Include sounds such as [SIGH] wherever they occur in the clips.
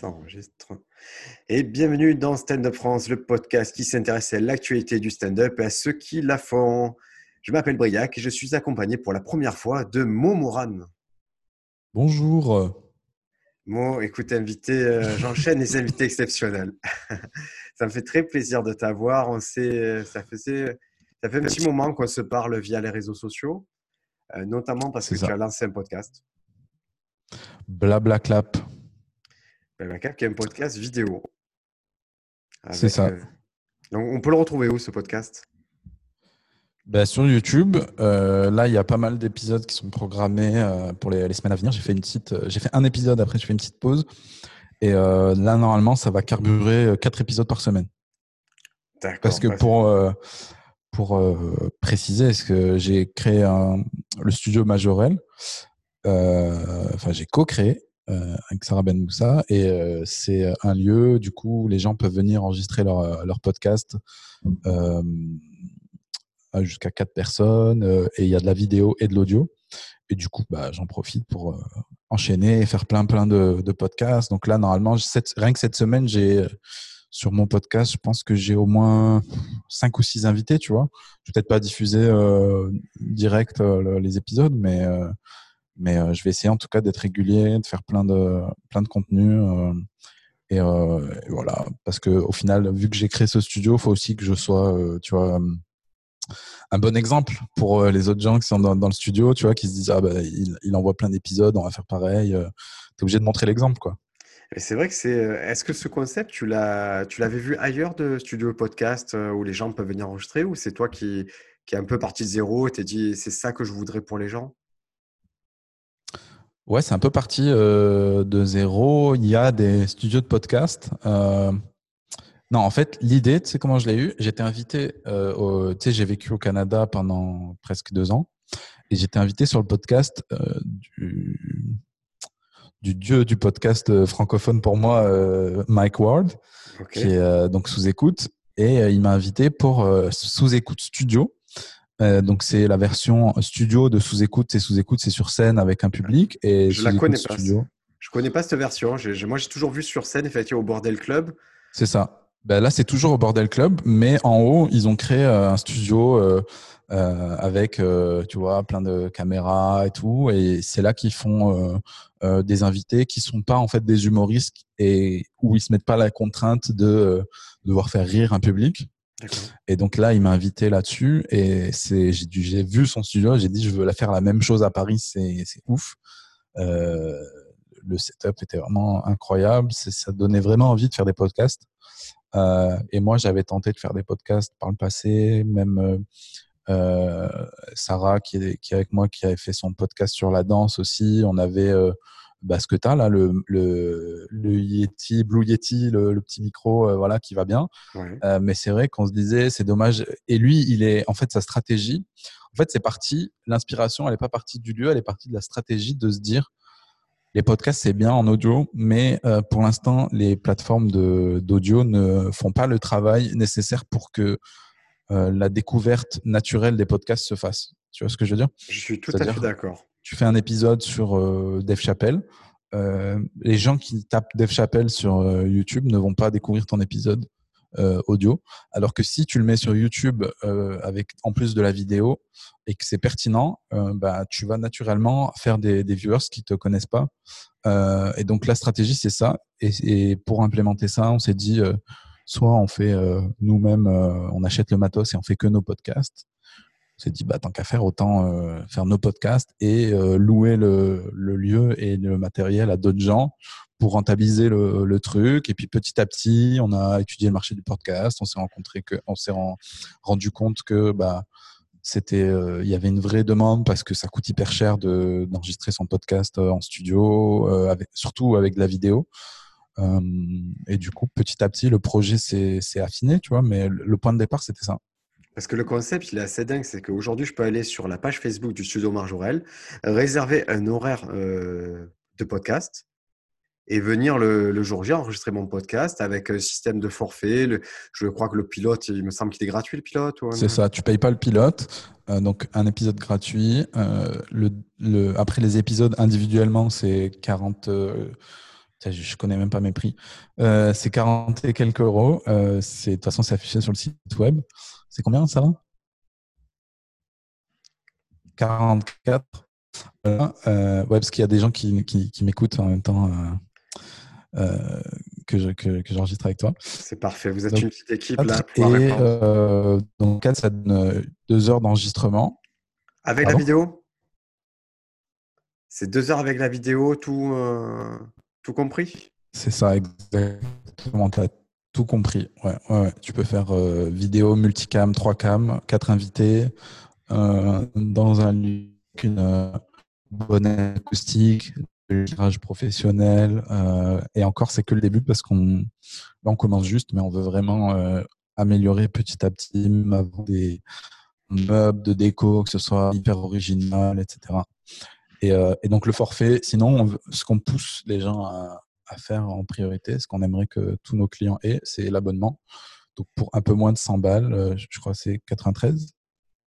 Ça enregistre. Et bienvenue dans Stand Up France, le podcast qui s'intéresse à l'actualité du stand-up et à ceux qui la font. Je m'appelle Briac et je suis accompagné pour la première fois de Mo Moran. Bonjour. Mo, écoute, invité, euh, j'enchaîne les invités exceptionnels. [LAUGHS] ça me fait très plaisir de t'avoir. On sait, ça faisait, ça fait un petit moment qu'on se parle via les réseaux sociaux, euh, notamment parce que tu as lancé un podcast. Blabla clap. Est un podcast vidéo. C'est ça. euh, Donc, on peut le retrouver où ce podcast? Ben, sur YouTube, euh, là, il y a pas mal d'épisodes qui sont programmés euh, pour les, les semaines à venir. J'ai fait une petite, j'ai fait un épisode après, je fais une petite pause. Et là, normalement, ça va carburer quatre épisodes par semaine. D'accord. Parce que pour pour préciser, est-ce que j'ai créé un, le studio Majorel. Enfin, j'ai co-créé avec Sarah Ben Moussa et euh, c'est un lieu du coup où les gens peuvent venir enregistrer leur podcast euh, à jusqu'à quatre personnes euh, et il y a de la vidéo et de l'audio. Et du coup bah j'en profite pour euh, enchaîner et faire plein plein de, podcasts. Donc là normalement rien que cette semaine j'ai sur mon podcast je pense que j'ai au moins cinq ou six invités tu vois. Je vais peut-être pas diffuser euh, direct euh, le- les épisodes mais euh, mais euh, je vais essayer en tout cas d'être régulier de faire plein de plein de contenus euh, et, euh, et voilà parce que au final vu que j'ai créé ce studio faut aussi que je sois tu vois un bon exemple pour les autres gens qui sont dans, le studio tu vois qui se disent ah bah il, il envoie plein d'épisodes on va faire pareil t'es obligé de montrer l'exemple quoi c'est vrai que c'est. Est-ce que ce concept, tu l'as, tu l'avais vu ailleurs de studio podcast où les gens peuvent venir enregistrer ou c'est toi qui, qui un peu parti de zéro et t'es dit c'est ça que je voudrais pour les gens? Ouais, c'est un peu parti euh, de zéro. Il y a des studios de podcast. Euh, non, en fait, l'idée, tu sais comment je l'ai eu? J'étais invité, euh, au- tu sais, j'ai vécu au Canada pendant presque deux ans et j'étais invité sur le podcast euh, du, du dieu du podcast euh, francophone pour moi, euh, Mike Ward, qui est donc sous écoute. Et il m'a invité pour sous écoute studio. Euh, donc c'est la version studio de sous écoute. C'est sous écoute, c'est sur scène avec un public. Et Je la Sous-Écoute connais pas. studio. Je connais pas cette version. J'ai- moi, j'ai toujours vu sur scène, effectivement, au Bordel Club. C'est ça. Ben là, c'est toujours au Bordel Club, mais en haut, ils ont créé euh, un studio euh, euh, avec, tu vois, plein de caméras et tout. Et c'est là qu'ils font des invités qui sont pas en fait des humoristes et où ils se mettent pas la contrainte de devoir faire rire un public. Et donc là, il m'a invité là-dessus et j'ai vu son studio, j'ai dit je veux la faire la même chose à Paris, c'est ouf. Euh, le setup était vraiment incroyable, ça donnait vraiment envie de faire des podcasts. Euh, et moi, j'avais tenté de faire des podcasts par le passé, même euh, Sarah qui est, qui est avec moi, qui avait fait son podcast sur la danse aussi. On avait bah, ce que tu as là, le, le, le Yeti, Blue Yeti, le, le petit micro, euh, voilà, qui va bien. Ouais. Euh, mais c'est vrai qu'on se disait, c'est dommage. Et lui, il est, en fait, sa stratégie, en fait, c'est parti, l'inspiration, elle n'est pas partie du lieu, elle est partie de la stratégie de se dire, les podcasts, c'est bien en audio, mais euh, pour l'instant, les plateformes d'audio ne font pas le travail nécessaire pour que la découverte naturelle des podcasts se fasse. Tu vois ce que je veux dire? Je suis tout à fait d'accord. Tu fais un épisode sur euh, Dave Chappelle. euh, les gens qui tapent Dave Chappelle sur euh, YouTube ne vont pas découvrir ton épisode euh, audio. Alors que si tu le mets sur YouTube avec en plus de la vidéo et que c'est pertinent, bah, tu vas naturellement faire des, viewers qui te connaissent pas. Et donc la stratégie c'est ça. Et, pour implémenter ça, on s'est dit soit on fait nous-mêmes, on achète le matos et on fait que nos podcasts. On s'est dit bah tant qu'à faire autant euh, faire nos podcasts et euh, louer le, lieu et le matériel à d'autres gens pour rentabiliser le, truc. Et puis petit à petit, on a étudié le marché du podcast. On s'est rendu compte que bah c'était, euh, y avait une vraie demande parce que ça coûte hyper cher de d'enregistrer son podcast en studio, surtout avec de la vidéo. Et du coup, petit à petit, le projet s'est affiné, tu vois. Mais le point de départ, c'était ça. Parce que le concept, il est assez dingue. C'est qu'aujourd'hui, je peux aller sur la page Facebook du studio Marjorel, réserver un horaire euh, de podcast et venir le, le jour J enregistrer mon podcast avec un système de forfait. Le- je crois que le pilote, il me semble qu'il est gratuit, le pilote. un- C'est ça, tu payes pas le pilote, euh, donc un épisode gratuit. euh, le, le, après les épisodes individuellement, c'est 40, euh, Je connais même pas mes prix. Euh, c'est 40 et quelques euros. Euh, de toute façon, c'est affiché sur le site web. C'est combien ça va 44. Euh, ouais, parce qu'il y a des gens qui, qui, m'écoutent en même temps que, je, que, j'enregistre avec toi. C'est parfait. Vous êtes une petite équipe là. Et donc, ça donne deux heures d'enregistrement. Avec la vidéo? C'est deux heures avec la vidéo, tout, tout compris? C'est ça, exactement. Tu as tout compris. Ouais, Tu peux faire vidéo, multicam, trois cam, quatre invités, dans un lieu une euh, bonne acoustique, de tirage professionnel. Euh, et encore, c'est que le début parce qu'on on commence juste, mais on veut vraiment euh, améliorer petit à petit, avoir des meubles de déco, que ce soit hyper original, etc. Et, et donc le forfait, sinon, ce qu'on pousse les gens à, à, faire en priorité, ce qu'on aimerait que tous nos clients aient, c'est l'abonnement. Donc pour un peu moins de 100 balles, je crois c'est 93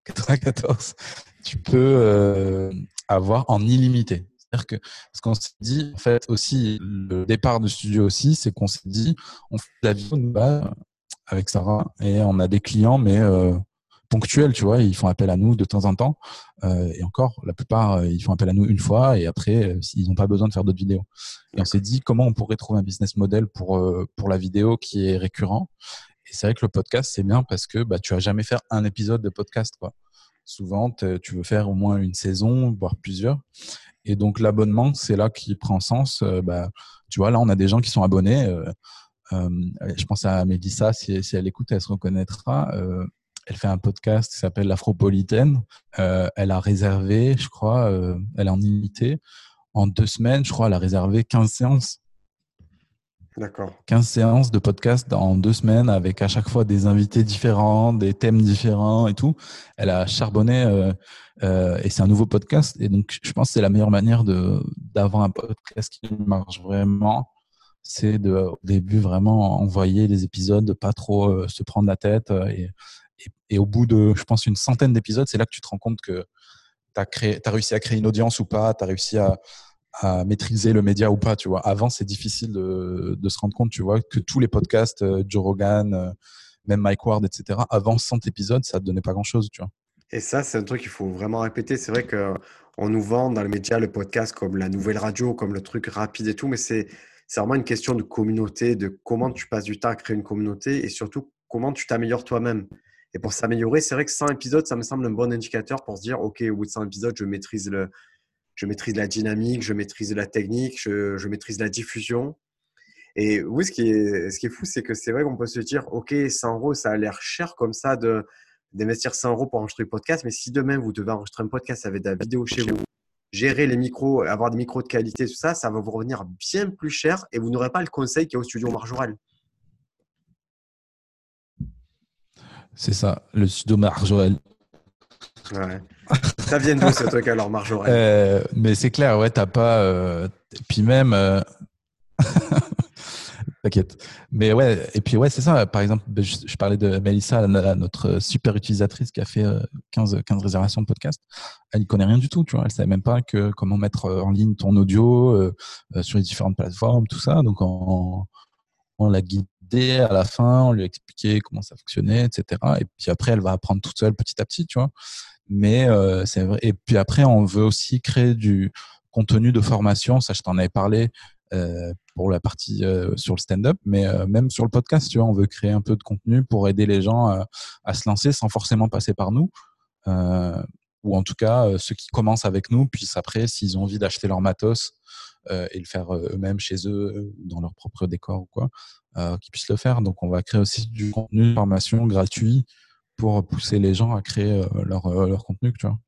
94, tu peux euh, avoir en illimité. C'est-à-dire que ce qu'on s'est dit, en fait, aussi, le départ du studio aussi, c'est qu'on s'est dit, on fait la vidéo bah, avec Sarah et on a des clients, mais euh, ponctuels, tu vois, ils font appel à nous de temps en temps. Euh, et encore, la plupart, ils font appel à nous une fois et après, ils n'ont pas besoin de faire d'autres vidéos. Et on s'est dit comment on pourrait trouver un business model pour, pour la vidéo qui est récurrent et c'est vrai que le podcast, c'est bien parce que bah, tu vas jamais faire un épisode de podcast. Quoi. Souvent, tu veux faire au moins une saison, voire plusieurs. Et donc, l'abonnement, c'est là qui prend sens. Euh, bah, tu vois, là, on a des gens qui sont abonnés. Euh, euh, je pense à Mélissa, si, si, elle écoute, elle se reconnaîtra. Elle fait un podcast qui s'appelle l'Afropolitaine. elle a réservé, je crois, elle est en illimité. En deux semaines, je crois, elle a réservé 15 séances D'accord. 15 séances de podcast dans deux semaines avec à chaque fois des invités différents, des thèmes différents et tout. Elle a charbonné euh, euh, et c'est un nouveau podcast. Et donc, je pense que c'est la meilleure manière de d'avoir un podcast qui marche vraiment. C'est de, au début, vraiment envoyer les épisodes, pas trop euh, se prendre la tête. Et, et, au bout de, je pense, une centaine d'épisodes, c'est là que tu te rends compte que tu as, réussi à créer une audience ou pas, tu as réussi à, maîtriser le média ou pas, tu vois. Avant, c'est difficile de, se rendre compte, tu vois, que tous les podcasts, euh, Joe Rogan, euh, même Mike Ward, etc., avant 100 épisodes, ça ne donnait pas grand-chose, tu vois. Et ça, c'est un truc qu'il faut vraiment répéter. C'est vrai qu'on nous vend dans le média le podcast comme la nouvelle radio, comme le truc rapide et tout, mais c'est vraiment une question de communauté, de comment tu passes du temps à créer une communauté et surtout comment tu t'améliores toi-même. Et pour s'améliorer, c'est vrai que 100 épisodes, ça me semble un bon indicateur pour se dire, OK, au bout de 100 épisodes, je maîtrise le, je maîtrise la dynamique, je maîtrise la technique, je, maîtrise la diffusion. Et oui, ce qui est, ce qui est fou, c'est que c'est vrai qu'on peut se dire, OK, 100 euros, ça a l'air cher comme ça de d'investir 100 euros pour enregistrer un podcast. Mais si demain, vous devez enregistrer un podcast avec de la vidéo chez vous, gérer les micros, avoir des micros de qualité, tout ça, ça va vous revenir bien plus cher et vous n'aurez pas le conseil qui est au studio Marjorel. C'est ça, le studio Marjorel. Ouais. Ça vient d'où ce truc alors, Marjorie euh, Mais c'est clair, ouais, t'as pas. Euh... Puis même. Euh, [LAUGHS] t'inquiète. Mais ouais, et puis ouais, c'est ça. Par exemple, ben, je, parlais de Melissa, notre super utilisatrice qui a fait 15, euh, 15 réservations de podcast. Elle n'y connaît rien du tout, tu vois. Elle savait même pas que comment mettre en ligne ton audio sur les différentes plateformes, tout ça. Donc, on, on l'a guidée à la fin, on lui a expliqué comment ça fonctionnait, etc. Et puis après, elle va apprendre toute seule petit à petit, tu vois. Mais euh, c'est vrai. Et puis après, on veut aussi créer du contenu de formation. Ça, je t'en avais parlé euh, pour la partie euh, sur le stand-up, mais même sur le podcast, tu vois, on veut créer un peu de contenu pour aider les gens à se lancer sans forcément passer par nous. Ou en tout cas, ceux qui commencent avec nous puissent après, s'ils ont envie d'acheter leur matos et le faire eux-mêmes chez eux, dans leur propre décor ou quoi, qu'ils puissent le faire. Donc, on va créer aussi du contenu de formation gratuit pour pousser les gens à créer euh, leur, euh, leur contenu, tu vois.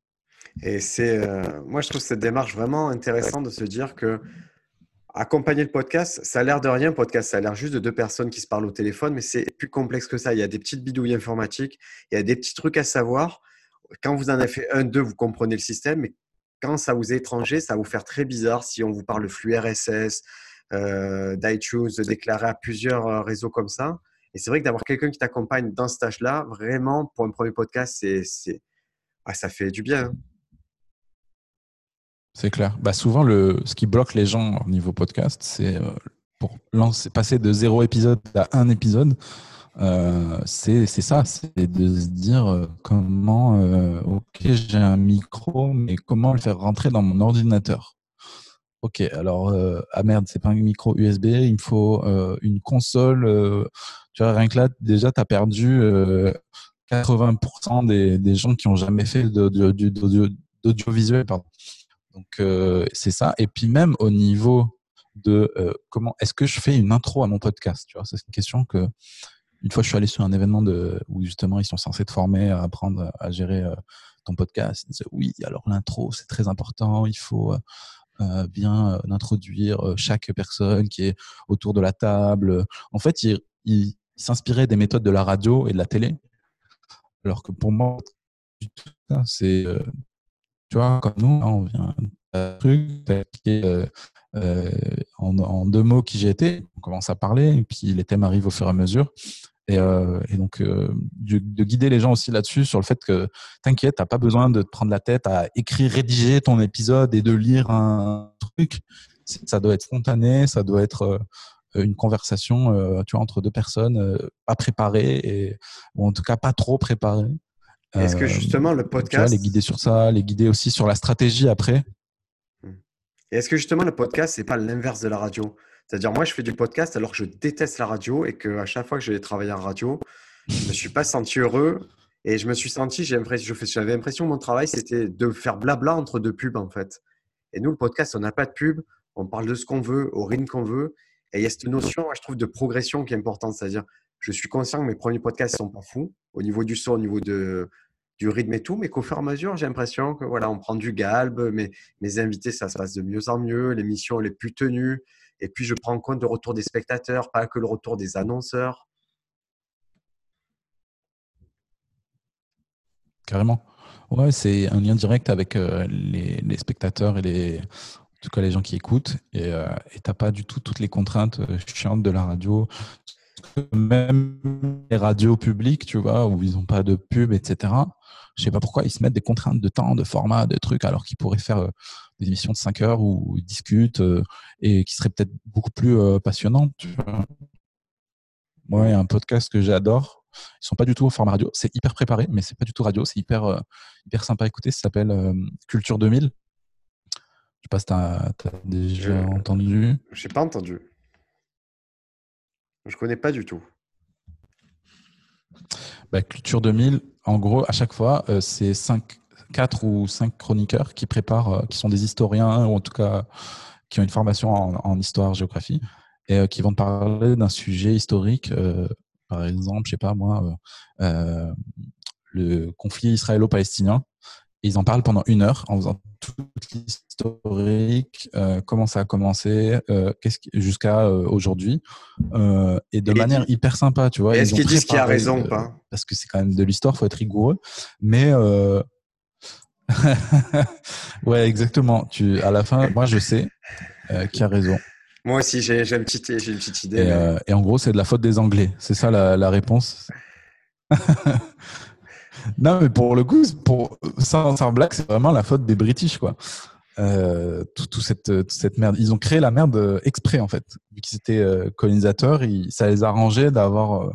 Et c'est, euh, moi, je trouve cette démarche vraiment intéressante de se dire que accompagner le podcast, ça a l'air de rien, podcast, ça a l'air juste de deux personnes qui se parlent au téléphone, mais c'est plus complexe que ça. Il y a des petites bidouilles informatiques, il y a des petits trucs à savoir. Quand vous en avez fait un, deux, vous comprenez le système, mais quand ça vous est étranger, ça va vous faire très bizarre si on vous parle de flux RSS, euh, d'iTunes, de déclarer à plusieurs réseaux comme ça. Et c'est vrai que d'avoir quelqu'un qui t'accompagne dans ce tâche-là, vraiment, pour un premier podcast, c'est, ah, ça fait du bien. Hein. C'est clair. Bah souvent, le, ce qui bloque les gens au niveau podcast, c'est euh, pour passer de zéro épisode à un épisode, euh, c'est ça, c'est de se dire euh, comment, euh, ok, j'ai un micro, mais comment le faire rentrer dans mon ordinateur? Ok, alors, ah merde, c'est pas un micro USB, il me faut une console. tu vois, rien que là, déjà, tu as perdu 80% des, des, gens qui ont jamais fait d'audiovisuel. Donc, c'est ça. Et puis, même au niveau de comment est-ce que je fais une intro à mon podcast? Tu vois, c'est une question que une fois, je suis allé sur un événement où justement ils sont censés te former à apprendre à gérer euh, ton podcast. Ils disaient oui, alors l'intro, c'est très important. Il faut euh, euh, bien introduire chaque personne qui est autour de la table. En fait, ils il, s'inspiraient des méthodes de la radio et de la télé. Alors que pour moi, c'est, tu vois, comme nous, on vient d'un truc en, en, deux mots qui j'étais. On commence à parler et puis les thèmes arrivent au fur et à mesure. Et, euh, et donc, euh, de, de, guider les gens aussi là-dessus, sur le fait que t'inquiète, t'as pas besoin de te prendre la tête à écrire, rédiger ton épisode et de lire un truc. Ça doit être spontané, ça doit être euh, une conversation, tu vois, entre deux personnes, pas préparées et ou en tout cas pas trop préparées. Est-ce que justement le podcast, vois, les guider sur ça, les guider aussi sur la stratégie après. Est-ce que justement le podcast c'est pas l'inverse de la radio? C'est-à-dire, moi, je fais du podcast alors que je déteste la radio et qu'à chaque fois que j'ai travaillé en radio, je ne me suis pas senti heureux et je me suis senti, j'avais l'impression que mon travail, c'était de faire blabla entre deux pubs, en fait. Et nous, le podcast, on n'a pas de pub, on parle de ce qu'on veut, au rythme qu'on veut. Et il y a cette notion, je trouve, de progression qui est importante. C'est-à-dire, je suis conscient que mes premiers podcasts ne sont pas fous au niveau du son, au niveau de, du rythme et tout, mais qu'au fur et à mesure, j'ai l'impression que voilà, on prend du galbe, mes, mes invités, ça se passe de mieux en mieux, l'émission, elle est plus tenue. Et puis, je prends en compte le retour des spectateurs, pas que le retour des annonceurs. Carrément. Ouais, c'est un lien direct avec euh, les, spectateurs et les, en tout cas les gens qui écoutent. Et euh, tu n'as pas du tout toutes les contraintes euh, chiantes de la radio. Même les radios publiques, tu vois, où ils n'ont pas de pub, etc. Je sais pas pourquoi ils se mettent des contraintes de temps, de format, de trucs, alors qu'ils pourraient faire des émissions de 5 heures où ils discutent euh, et qui seraient peut-être beaucoup plus euh, passionnantes. Moi, il y a un podcast que j'adore. Ils sont pas du tout au format radio. C'est hyper préparé, mais c'est pas du tout radio. C'est hyper, euh, hyper sympa à écouter. Ça s'appelle Culture 2000. Je sais pas si tu as, déjà entendu. Je n'ai pas entendu. Je connais pas du tout. Bah, Culture 2000, en gros, à chaque fois, c'est 5 quatre ou cinq chroniqueurs qui préparent, euh, qui sont des historiens ou en tout cas qui ont une formation en, histoire, géographie et euh, qui vont parler d'un sujet historique. Euh, par exemple, je sais pas moi, le conflit israélo-palestinien. Ils en parlent pendant une heure en faisant toute l'historique, comment ça a commencé, jusqu'à aujourd'hui, et de manière hyper sympa, tu vois. Est-ce qu'ils disent qu'il a raison ou pas Parce que c'est quand même de l'histoire, faut être rigoureux. Mais [LAUGHS] ouais, exactement. Tu, à la fin, moi, je sais euh, qui a raison. Moi aussi, j'ai une, petite, une petite idée. Et, euh, et, en gros, c'est de la faute des Anglais. C'est ça la, la réponse. [LAUGHS] non, mais pour le coup, pour, sans, sans blague, c'est vraiment la faute des British, quoi. Euh, tout, tout cette, toute cette merde. Ils ont créé la merde exprès, en fait. Vu qu'ils étaient colonisateurs, ils, ça les arrangeait d'avoir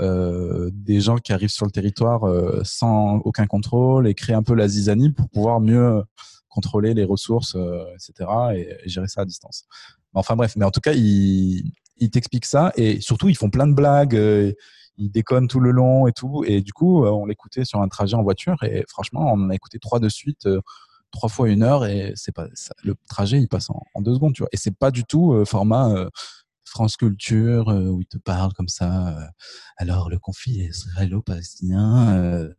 euh, euh, des gens qui arrivent sur le territoire euh, sans aucun contrôle et créer un peu la zizanie pour pouvoir mieux contrôler les ressources, euh, etc. Et, gérer ça à distance. Enfin bref, mais en tout cas, ils, ils t'expliquent ça et surtout ils font plein de blagues, ils déconnent tout le long et tout. Et du coup, on l'écoutait sur un trajet en voiture et franchement, on en a écouté trois de suite trois fois une heure et c'est pas le trajet il passe en, en, deux secondes tu vois et c'est pas du tout format France Culture euh, où ils te parlent comme ça. Euh, alors le conflit israélo-palestinien.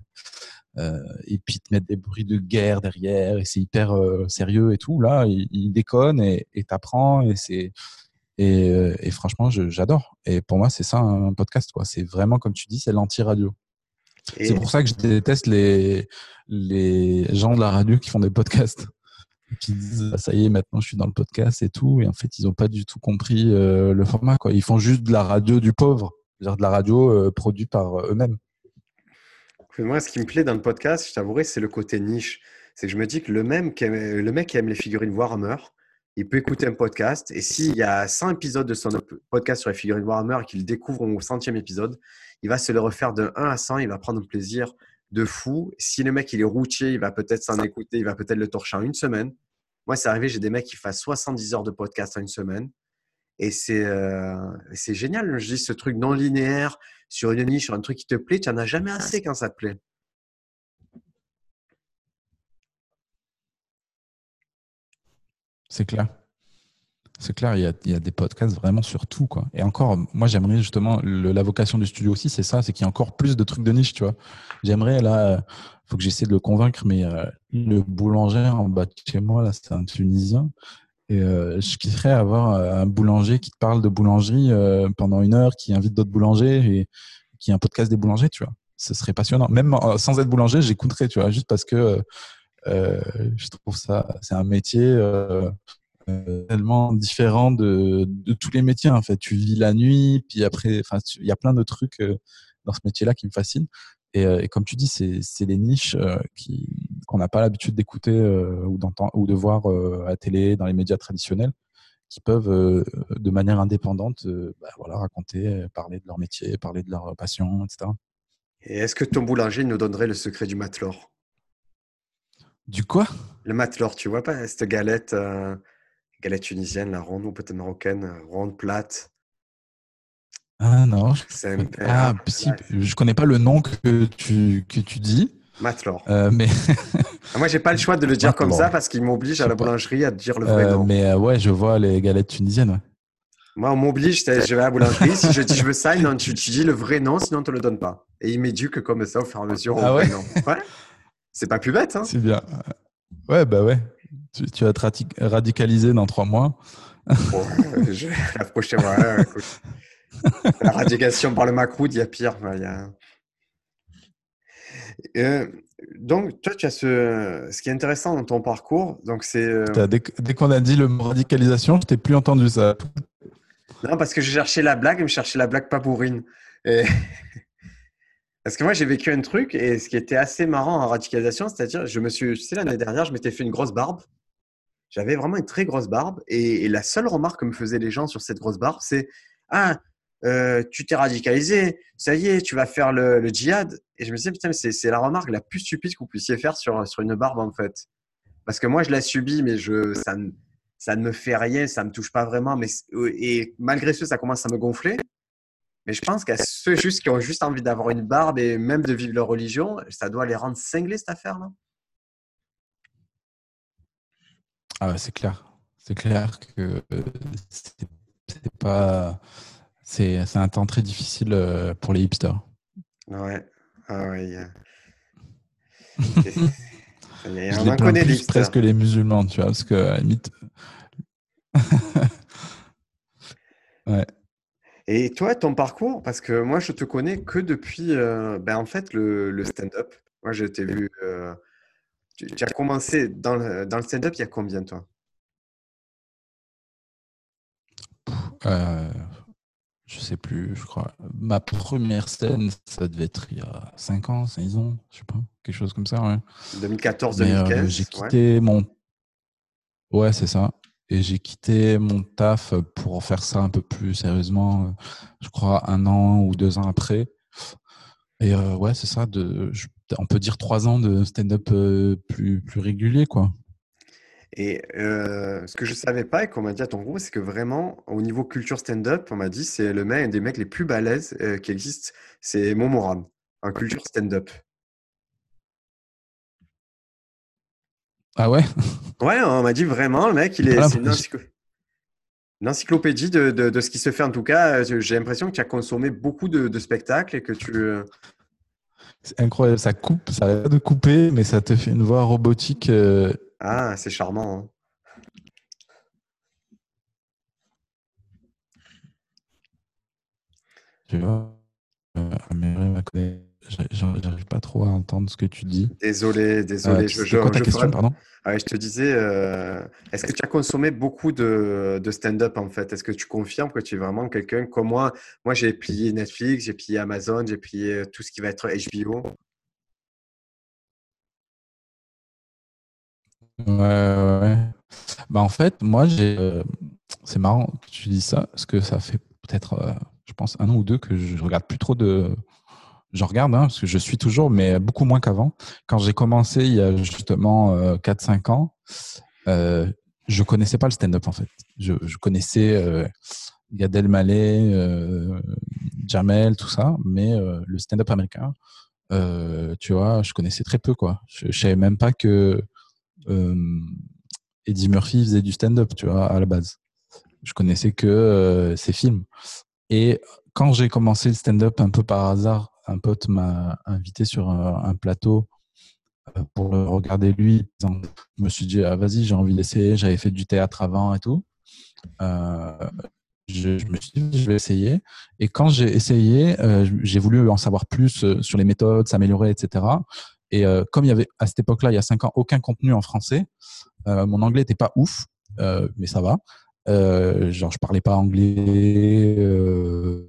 Euh, et puis te mettre des bruits de guerre derrière et c'est hyper sérieux et tout. Là, il, déconne et t'apprends et c'est et, franchement, j'adore. Et pour moi, c'est ça un podcast. quoi. C'est vraiment comme tu dis, c'est l'anti-radio. C'est pour ça que je déteste les les gens de la radio qui font des podcasts qui disent ah, ça y est maintenant je suis dans le podcast et tout et en fait ils n'ont pas du tout compris euh, le format ils font juste de la radio du pauvre dire de la radio euh, produite par euh, eux-mêmes moi ce qui me plaît dans le podcast je t'avouerai c'est le côté niche c'est que je me dis que le même le mec qui aime les figurines Warhammer il peut écouter un podcast. Et s'il y a 100 épisodes de son podcast sur les figurines Warhammer et qu'il découvre au centième épisode, il va se le refaire de 1 à 100. Il va prendre plaisir de fou. Si le mec il est routier, il va peut-être s'en écouter, il va peut-être le torcher en une semaine. Moi, c'est arrivé, j'ai des mecs qui font 70 heures de podcast en une semaine. Et euh, c'est génial. Je dis ce truc non linéaire sur une niche, sur un truc qui te plaît, tu n'en as jamais assez quand ça te plaît. C'est clair. C'est clair, il y, a, des podcasts vraiment sur tout. Quoi. Et encore, moi, j'aimerais justement, la vocation du studio aussi, c'est ça, c'est qu'il y a encore plus de trucs de niche, tu vois. J'aimerais, là, il faut que j'essaie de le convaincre, mais euh, le boulanger en bas de chez moi, là, c'est un Tunisien. Et euh, je kifferais avoir euh, un boulanger qui te parle de boulangerie euh, pendant une heure, qui invite d'autres boulangers et qui a un podcast des boulangers, tu vois. Ce serait passionnant. Même sans être boulanger, j'écouterais, tu vois, juste parce que je trouve ça, c'est un métier tellement différent de, de, tous les métiers, en fait. Tu vis la nuit, puis après, enfin, il y a plein de trucs dans ce métier-là qui me fascinent. Et, et, comme tu dis, c'est des niches qui qu'on n'a pas l'habitude d'écouter euh, ou, ou de voir euh, à télé, dans les médias traditionnels, qui peuvent, euh, de manière indépendante, bah, voilà, raconter, parler de leur métier, parler de leur passion, etc. Et est-ce que ton boulanger nous donnerait le secret du matelor Du quoi? Le matelor, tu vois pas cette galette, galette tunisienne, la ronde ou peut-être marocaine, ronde plate. Ah non, je... Ah, si, je connais pas le nom que tu, que tu dis. Matlor. Euh, mais ah, Moi, j'ai pas le choix de le dire comme ça parce qu'il m'oblige à la boulangerie à dire le vrai euh, nom. Mais euh, ouais, je vois les galettes tunisiennes. Moi, on m'oblige, je vais à la boulangerie. si je dis je veux ça, non, tu, dis le vrai nom, sinon on te le donne pas. Et il m'éduque comme ça au fur et à mesure. Ah ouais, ouais C'est pas plus bête. Hein C'est bien. Ouais, bah ouais. Tu, vas te radicaliser dans trois mois. bon, je, la prochaine fois, la radicalisation par le macroud, il y a pire. Il y a... Euh, donc, toi, tu as ce. Ce qui est intéressant dans ton parcours, donc c'est. Euh, dès, qu'on a dit le mot radicalisation, je t'ai plus entendu ça. Non, parce que j'ai cherché la blague, mais je cherchais la blague pas bourrine. Et... [LAUGHS] Parce que moi, j'ai vécu un truc, et ce qui était assez marrant en radicalisation, c'est-à-dire, je me suis, tu sais, l'année dernière, je m'étais fait une grosse barbe. J'avais vraiment une très grosse barbe, et, la seule remarque que me faisaient les gens sur cette grosse barbe, c'est Ah, euh, tu t'es radicalisé, ça y est, tu vas faire le, djihad. Et je me disais, putain, c'est la remarque la plus stupide que vous puissiez faire sur, sur une barbe, en fait. Parce que moi, je l'ai subi, mais je, ça, ne, ça ne me fait rien, ça ne me touche pas vraiment. Mais, et malgré ce, ça commence à me gonfler. Mais je pense qu'à ceux juste qui ont juste envie d'avoir une barbe et même de vivre leur religion, ça doit les rendre cinglés, cette affaire-là. Ah c'est clair. C'est clair que c'est pas c'est un temps très difficile euh, pour les hipsters. Ouais. Ah ouais. [LAUGHS] Je les plains plus presque les musulmans, tu vois, parce que à limite. [LAUGHS] ouais. Et toi, ton parcours, parce que moi, je te connais que depuis, euh, ben, en fait, le, le stand-up. Moi, je t'ai vu. Euh, tu, tu, as commencé dans le, dans le stand-up il y a combien, toi euh, je sais plus, je crois. Ma première scène, ça devait être il y a 5 ans, 6 ans, je sais pas, quelque chose comme ça. Ouais. 2014-2015. Euh, j'ai quitté mon. Ouais, c'est ça. Et j'ai quitté mon taf pour faire ça un peu plus sérieusement, euh, je crois un an ou deux ans après. Et euh, ouais, c'est ça, de, on peut dire trois ans de stand-up plus, plus régulier, quoi. Et euh, ce que je ne savais pas et qu'on m'a dit à ton groupe, c'est que vraiment, au niveau culture stand-up, on m'a dit c'est le mec, un des mecs les plus balèzes euh, qui existent, c'est Momoran, en culture stand-up. Ah ouais? Ouais, on m'a dit vraiment, le mec, il est, c'est une, encyclopédie de, de, de, ce qui se fait. En tout cas, euh, j'ai l'impression que tu as consommé beaucoup de, de spectacles et que tu. C'est incroyable, ça coupe, ça arrête de couper, mais ça te fait une voix robotique ah, c'est charmant. Hein. Tu vois, euh, j'arrive pas trop à entendre ce que tu dis. Désolé, désolé. Euh, je, quoi ta question, pardon? Je te disais, euh, est-ce que tu as consommé beaucoup de, stand-up en fait? Est-ce que tu confirmes que tu es vraiment quelqu'un comme moi? Moi, j'ai plié Netflix, j'ai plié Amazon, j'ai plié tout ce qui va être HBO. Ouais, ouais. Bah en fait, moi, j'ai. Euh, c'est marrant que tu dis ça, parce que ça fait peut-être, euh, je pense, un an ou deux que je regarde plus trop de. Je regarde, hein, parce que je suis toujours, mais beaucoup moins qu'avant. Quand j'ai commencé il y a justement 4-5 ans, euh, je connaissais pas le stand-up en fait. Je, connaissais euh, Gad euh, Jamel, tout ça, mais le stand-up américain, tu vois, je connaissais très peu quoi. Je, je savais même pas que Eddie Murphy faisait du stand-up, tu vois, à la base. Je connaissais que euh, ses films. Et quand j'ai commencé le stand-up un peu par hasard, un pote m'a invité sur un, plateau euh, pour le regarder lui. Je me suis dit, ah, vas-y, j'ai envie d'essayer. J'avais fait du théâtre avant et tout. Euh, je, me suis dit, je vais essayer. Et quand j'ai essayé, j'ai voulu en savoir plus sur les méthodes, s'améliorer, etc. Et comme il y avait à cette époque-là, il y a cinq ans, aucun contenu en français, euh, mon anglais n'était pas ouf, euh, mais ça va. Euh, genre, je parlais pas anglais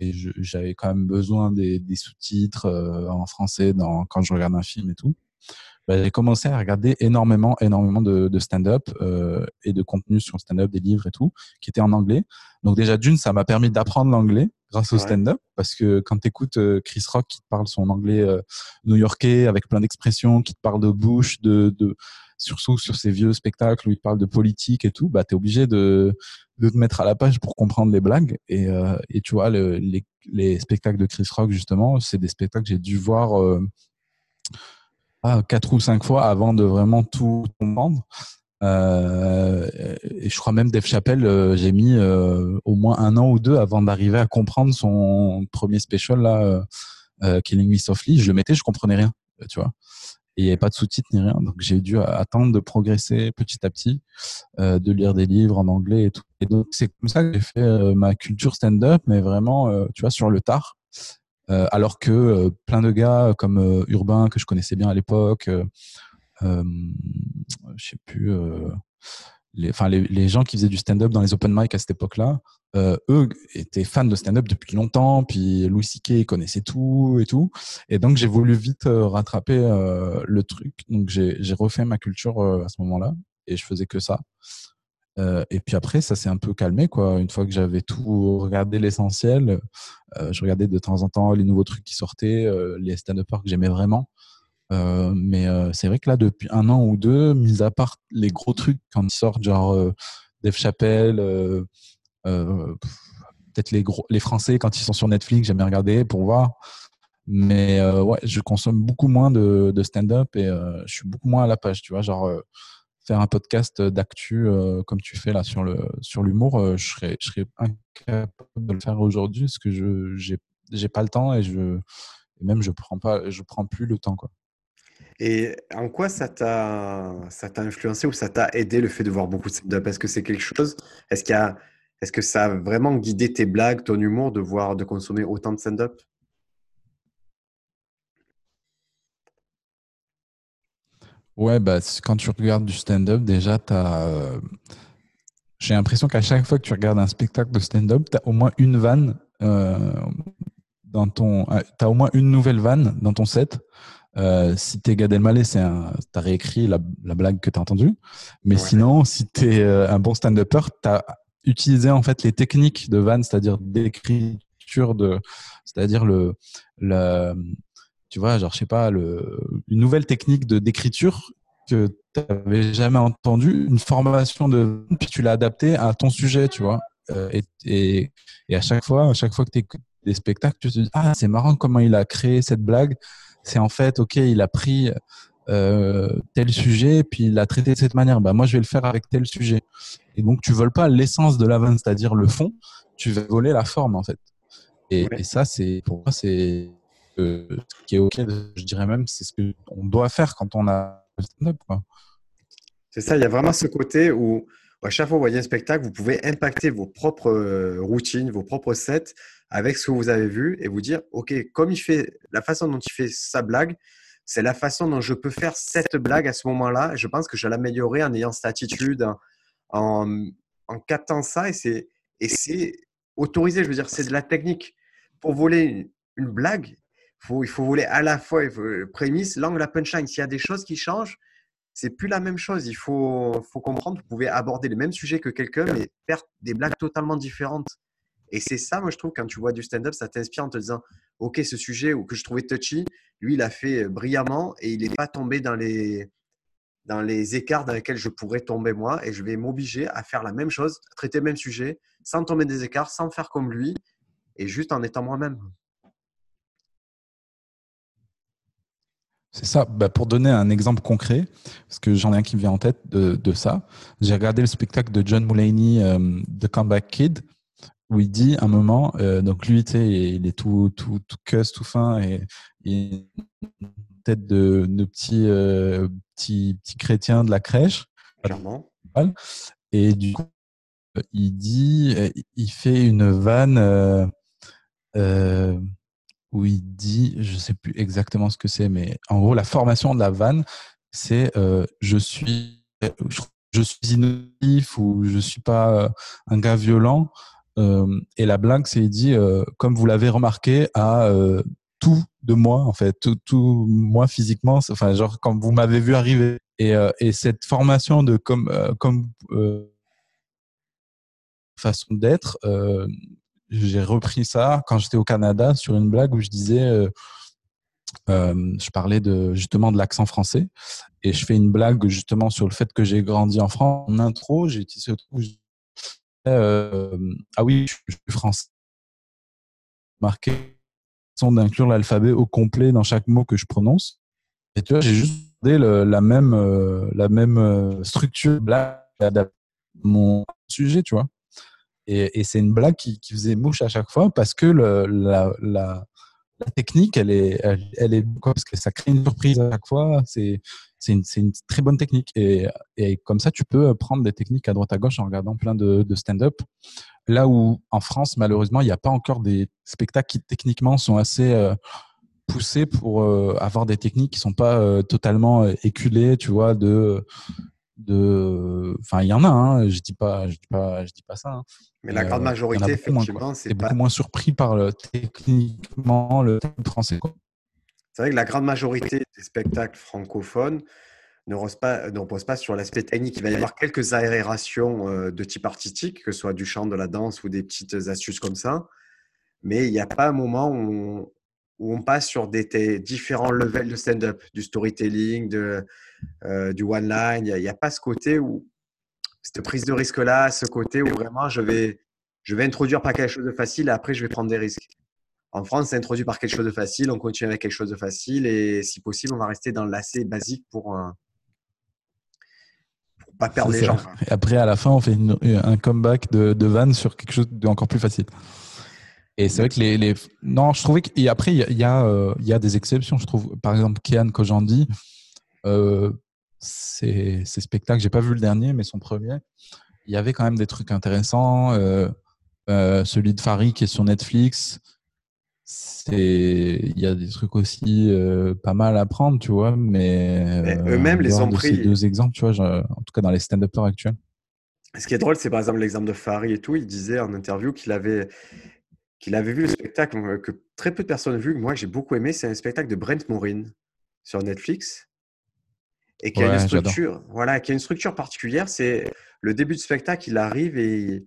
et j'avais quand même besoin des, sous-titres en français dans, quand je regarde un film et tout. Bah, j'ai commencé à regarder énormément, énormément de, stand-up et de contenu sur stand-up, des livres et tout, qui étaient en anglais. Donc déjà, d'une, ça m'a permis d'apprendre l'anglais grâce au stand-up, parce que quand tu écoutes Chris Rock qui te parle son anglais new-yorkais avec plein d'expressions, qui te parle de Bush, de, de surtout sur ces vieux spectacles où il parle de politique et tout, bah, tu es obligé de, de te mettre à la page pour comprendre les blagues. Et, euh, et tu vois, le, les, les, spectacles de Chris Rock, justement, c'est des spectacles que j'ai dû voir euh, quatre ou cinq fois avant de vraiment tout comprendre. Euh, et je crois même Dave Chappelle, euh, j'ai mis euh, au moins un an ou deux avant d'arriver à comprendre son premier special là, Killing Me Softly. Je le mettais, je comprenais rien, tu vois il n'y avait pas de sous-titres ni rien. Donc j'ai dû attendre de progresser petit à petit, de lire des livres en anglais et tout. Et donc c'est comme ça que j'ai fait ma culture stand-up, mais vraiment, tu vois, sur le tard. Euh, alors que euh, plein de gars comme Urbain que je connaissais bien à l'époque, je sais plus les, les, gens qui faisaient du stand-up dans les open mic à cette époque-là, euh, eux étaient fans de stand-up depuis longtemps, puis Louis C.K. connaissait tout et tout. Et donc, j'ai voulu vite euh, rattraper euh, le truc. Donc, j'ai refait ma culture euh, à ce moment-là et je faisais que ça. Euh, et puis après, ça s'est un peu calmé, quoi. Une fois que j'avais tout regardé l'essentiel, je regardais de temps en temps les nouveaux trucs qui sortaient, les stand-uppers que j'aimais vraiment. Euh, mais euh, c'est vrai que là, depuis un an ou deux, mis à part les gros trucs quand ils sortent, genre euh, Dave Chappelle, peut-être les, gros, les Français quand ils sont sur Netflix, j'aime bien regarder pour voir. Mais ouais, je consomme beaucoup moins de, de stand-up et je suis beaucoup moins à la page, tu vois. Genre, faire un podcast d'actu comme tu fais là sur le sur l'humour, je serais je serais incapable de le faire aujourd'hui parce que je j'ai j'ai pas le temps et je même je prends pas je prends plus le temps quoi. Et en quoi ça t'a ça t'a influencé ou ça t'a aidé le fait de voir beaucoup de stand-up? Est-ce que c'est quelque chose Est-ce qu'il y a est-ce que ça a vraiment guidé tes blagues, ton humour de voir de consommer autant de stand-up? Ouais, bah, quand tu regardes du stand-up, déjà, as, euh, j'ai l'impression qu'à chaque fois que tu regardes un spectacle de stand-up, tu as au moins une vanne euh, dans ton. Tu as au moins une nouvelle vanne dans ton set euh, si t'es Gad Elmaleh, c'est un, t'as réécrit la, la, blague que t'as entendue. Mais sinon, si t'es euh, un bon stand-upper, t'as utilisé en fait les techniques de Van, c'est-à-dire d'écriture de, c'est-à-dire le, le, tu vois, genre je sais pas, le, une nouvelle technique de d'écriture que t'avais jamais entendu, une formation de, puis tu l'as adapté à ton sujet, tu vois. Euh, et, et, et, à chaque fois, à chaque fois que tu des spectacles, tu te dis ah c'est marrant comment il a créé cette blague c'est en fait, OK, il a pris euh, tel sujet, puis il l'a traité de cette manière. Bah, moi, je vais le faire avec tel sujet. Et donc, tu voles pas l'essence de la vanne, c'est-à-dire le fond, tu vas voler la forme, en fait. Et, ça, c'est pour moi, c'est ce qui est OK. Je dirais même, c'est ce qu'on doit faire quand on a stand-up. C'est ça, il y a vraiment ce côté où à chaque fois que vous voyez un spectacle, vous pouvez impacter vos propres euh, routines, vos propres sets avec ce que vous avez vu et vous dire, OK, comme il fait, la façon dont il fait sa blague, c'est la façon dont je peux faire cette blague à ce moment-là. Je pense que je vais l'améliorer en ayant cette attitude, en, en captant ça. Et c'est autorisé, je veux dire, c'est de la technique. Pour voler une, blague, il faut voler à la fois il faut, prémisse, l'angle, la punchline. S'il y a des choses qui changent, c'est plus la même chose. Il faut, faut comprendre, vous pouvez aborder les mêmes sujets que quelqu'un, mais faire des blagues totalement différentes. Et c'est ça, moi, je trouve, quand tu vois du stand-up, ça t'inspire en te disant, OK, ce sujet que je trouvais touchy, lui, il a fait euh, brillamment et il n'est pas tombé dans les, dans les écarts dans lesquels je pourrais tomber moi. Et je vais m'obliger à faire la même chose, traiter le même sujet, sans tomber des écarts, sans faire comme lui et juste en étant moi-même. C'est ça. Bah, pour donner un exemple concret, parce que j'en ai un qui me vient en tête de, ça, j'ai regardé le spectacle de John Mulaney, euh, The Comeback Kid, où il dit un moment, euh, donc lui, tu sais, il est tout, tout, tout cuss, tout fin, et, une tête de, de petit, euh, petit, petit chrétien de la crèche. Clairement. Et du coup, il dit, il fait une vanne où il dit, je sais plus exactement ce que c'est, mais en gros, la formation de la vanne, c'est euh, je suis je suis innovatif ou je suis pas euh, un gars violent. Euh, et la blague, c'est il dit, comme vous l'avez remarqué, à tout de moi, en fait, tout, tout moi physiquement, enfin, genre, comme vous m'avez vu arriver. Et, et cette formation de comme, comme façon d'être, j'ai repris ça quand j'étais au Canada sur une blague où je disais, euh, euh, je parlais de justement de l'accent français et je fais une blague justement sur le fait que j'ai grandi en France. En intro, j'ai utilisé ce euh, ah oui, je suis français. Marqué d'inclure l'alphabet au complet dans chaque mot que je prononce. Et tu vois, j'ai juste gardé la même la même structure blague mon sujet, tu vois. Et, c'est une blague qui, faisait mouche à chaque fois parce que la, technique, elle est, elle, est quoi Parce que ça crée une surprise à chaque fois. C'est une, une, très bonne technique. Et, et, comme ça, tu peux prendre des techniques à droite à gauche en regardant plein de, stand-up. Là où en France, malheureusement, il n'y a pas encore des spectacles qui techniquement sont assez euh, poussés pour euh, avoir des techniques qui sont pas euh, totalement éculées, tu vois, de de enfin il y en a hein, je dis pas je dis pas je dis pas ça hein. mais la grande euh, majorité effectivement c'est beaucoup moins surpris par le techniquement le français c'est vrai que la grande majorité des spectacles francophones ne reposent pas, ne repose pas sur l'aspect technique. Il va y avoir quelques aérations euh, de type artistique, que ce soit du chant, de la danse ou des petites astuces comme ça. Mais il n'y a pas un moment où où on passe sur des, différents levels de stand-up, du storytelling, de, euh, du one-line. Il n'y a, pas ce côté où, cette prise de risque-là, ce côté où vraiment je vais, je vais introduire par quelque chose de facile et après je vais prendre des risques. En France, c'est introduit par quelque chose de facile, on continue avec quelque chose de facile et si possible, on va rester dans l'assez basique pour ne pas perdre les gens. Et après, à la fin, on fait un comeback de, de van sur quelque chose d'encore plus facile. Et c'est vrai que les, les, non, je trouvais qu'après il y a, il y, a, euh, il y a des exceptions. Je trouve, par exemple, Kian Kojandi, euh, ses, ses spectacles, j'ai pas vu le dernier, mais son premier, il y avait quand même des trucs intéressants. Euh, euh, celui de Farid qui est sur Netflix, c'est, il y a des trucs aussi euh, pas mal à prendre, tu vois. Mais, mais eux-mêmes les ont pris. Ces deux exemples, tu vois, en tout cas dans les stand-uppers actuels. Ce qui est drôle, c'est par exemple l'exemple de Farid et tout. Il disait en interview qu'il avait qu'il avait vu le spectacle que très peu de personnes ont vu, que moi j'ai beaucoup aimé, c'est un spectacle de Brent Morin sur Netflix et qui a une structure, voilà, qui a une structure particulière. C'est le début du spectacle, il arrive et,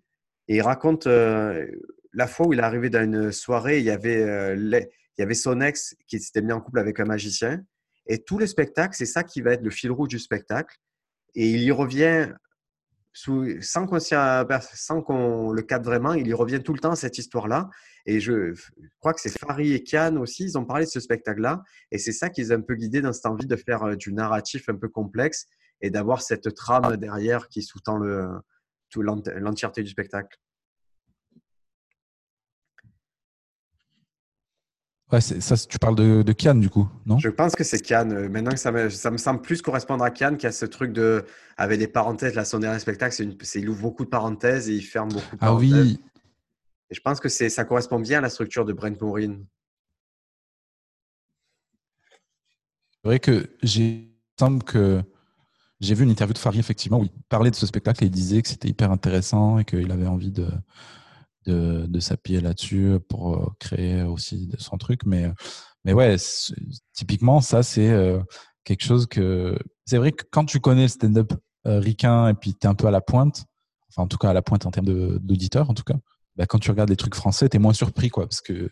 il raconte euh, la fois où il est arrivé dans une soirée, il y avait, euh, il y avait son ex qui s'était mis en couple avec un magicien. Et tout le spectacle, c'est ça qui va être le fil rouge du spectacle. Et il y revient sans qu'on le capte vraiment, il y revient tout le temps cette histoire-là. Et je, crois que c'est Farid et Kian aussi, ils ont parlé de ce spectacle-là. Et c'est ça qui les a un peu guidés dans cette envie de faire euh, du narratif un peu complexe et d'avoir cette trame derrière qui sous-tend l'entièreté du spectacle. Ouais, ça, tu parles de, de Kian du coup, non? Je pense que c'est Kian. Euh, maintenant que ça me, ça me semble plus correspondre à Kian, qui a ce truc de avec des parenthèses. Là, son dernier spectacle, c'est il ouvre beaucoup de parenthèses et il ferme beaucoup de parenthèses. Ah oui. Et je pense que c'est ça correspond bien à la structure de Brent Morin. C'est vrai que j'ai semble que j'ai vu une interview de Farid effectivement où il parlait de ce spectacle et il disait que c'était hyper intéressant et qu'il avait envie de de, de s'appuyer là-dessus pour euh, créer aussi son truc. Mais, mais ouais, typiquement, ça, c'est euh, quelque chose que. C'est vrai que quand tu connais le stand-up euh, ricain et puis tu es un peu à la pointe, enfin en tout cas à la pointe en termes d'auditeurs en tout cas, bah, quand tu regardes des trucs français, tu es moins surpris quoi, parce que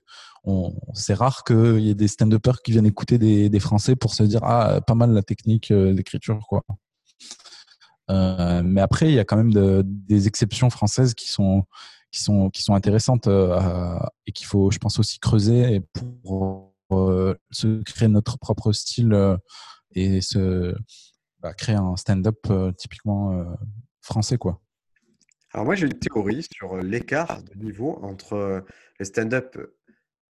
c'est rare qu'il y ait des stand-uppers qui viennent écouter des, Français pour se dire ah pas mal la technique euh, d'écriture quoi. Euh, mais après, il y a quand même de, des exceptions françaises qui sont qui sont qui sont intéressantes euh, et qu'il faut, je pense, aussi creuser pour euh, se créer notre propre style euh, et se bah, créer un stand-up typiquement français, quoi. Alors moi, j'ai une théorie sur l'écart de niveau entre le stand-up,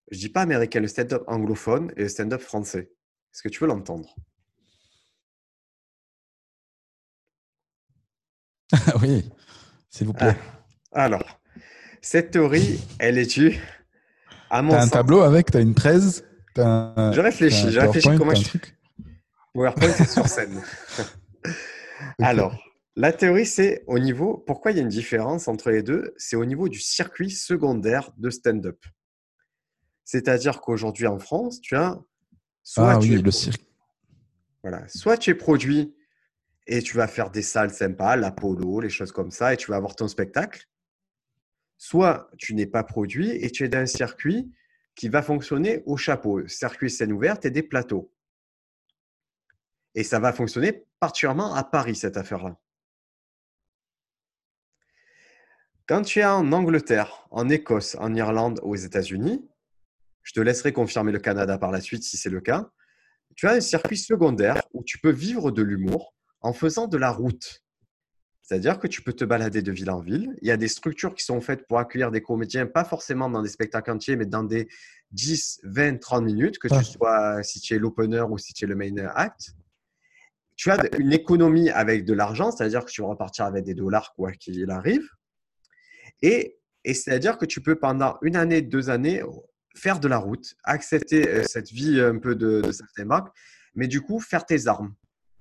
je dis pas américain, le stand-up anglophone et le stand-up français. Est-ce que tu veux l'entendre? [LAUGHS] Oui, s'il vous plaît. Ah, alors, cette théorie, elle est due à mon T'as un tableau avec, t'as une 13 Je réfléchis, je réfléchis comment je... Truc. PowerPoint, sur scène. [LAUGHS] [LAUGHS] Alors, la théorie, c'est au niveau. Pourquoi il y a une différence entre les deux? C'est au niveau du circuit secondaire de stand-up. C'est-à-dire qu'aujourd'hui en France, tu as soit ah, tu oui, es le circuit. Voilà, soit tu es produit et tu vas faire des salles sympas, l'Apollo, les choses comme ça, et tu vas avoir ton spectacle soit tu n'es pas produit et tu es dans un circuit qui va fonctionner au chapeau, circuit scène ouverte et des plateaux. Et ça va fonctionner particulièrement à Paris, cette affaire-là. Quand tu es en Angleterre, en Écosse, en Irlande, aux États-Unis, je te laisserai confirmer le Canada par la suite si c'est le cas, tu as un circuit secondaire où tu peux vivre de l'humour en faisant de la route. C'est-à-dire que tu peux te balader de ville en ville. Il y a des structures qui sont faites pour accueillir des comédiens, pas forcément dans des spectacles entiers, mais dans des 10, 20, 30 minutes, que tu ah. sois si tu es l'opener ou si tu es le main act. Tu as une économie avec de l'argent, c'est-à-dire que tu vas repartir avec des dollars quoi qu'il arrive. Et, et c'est-à-dire que tu peux pendant une année, deux années faire de la route, accepter euh, cette vie un peu de, de certaines marques, mais du coup faire tes armes.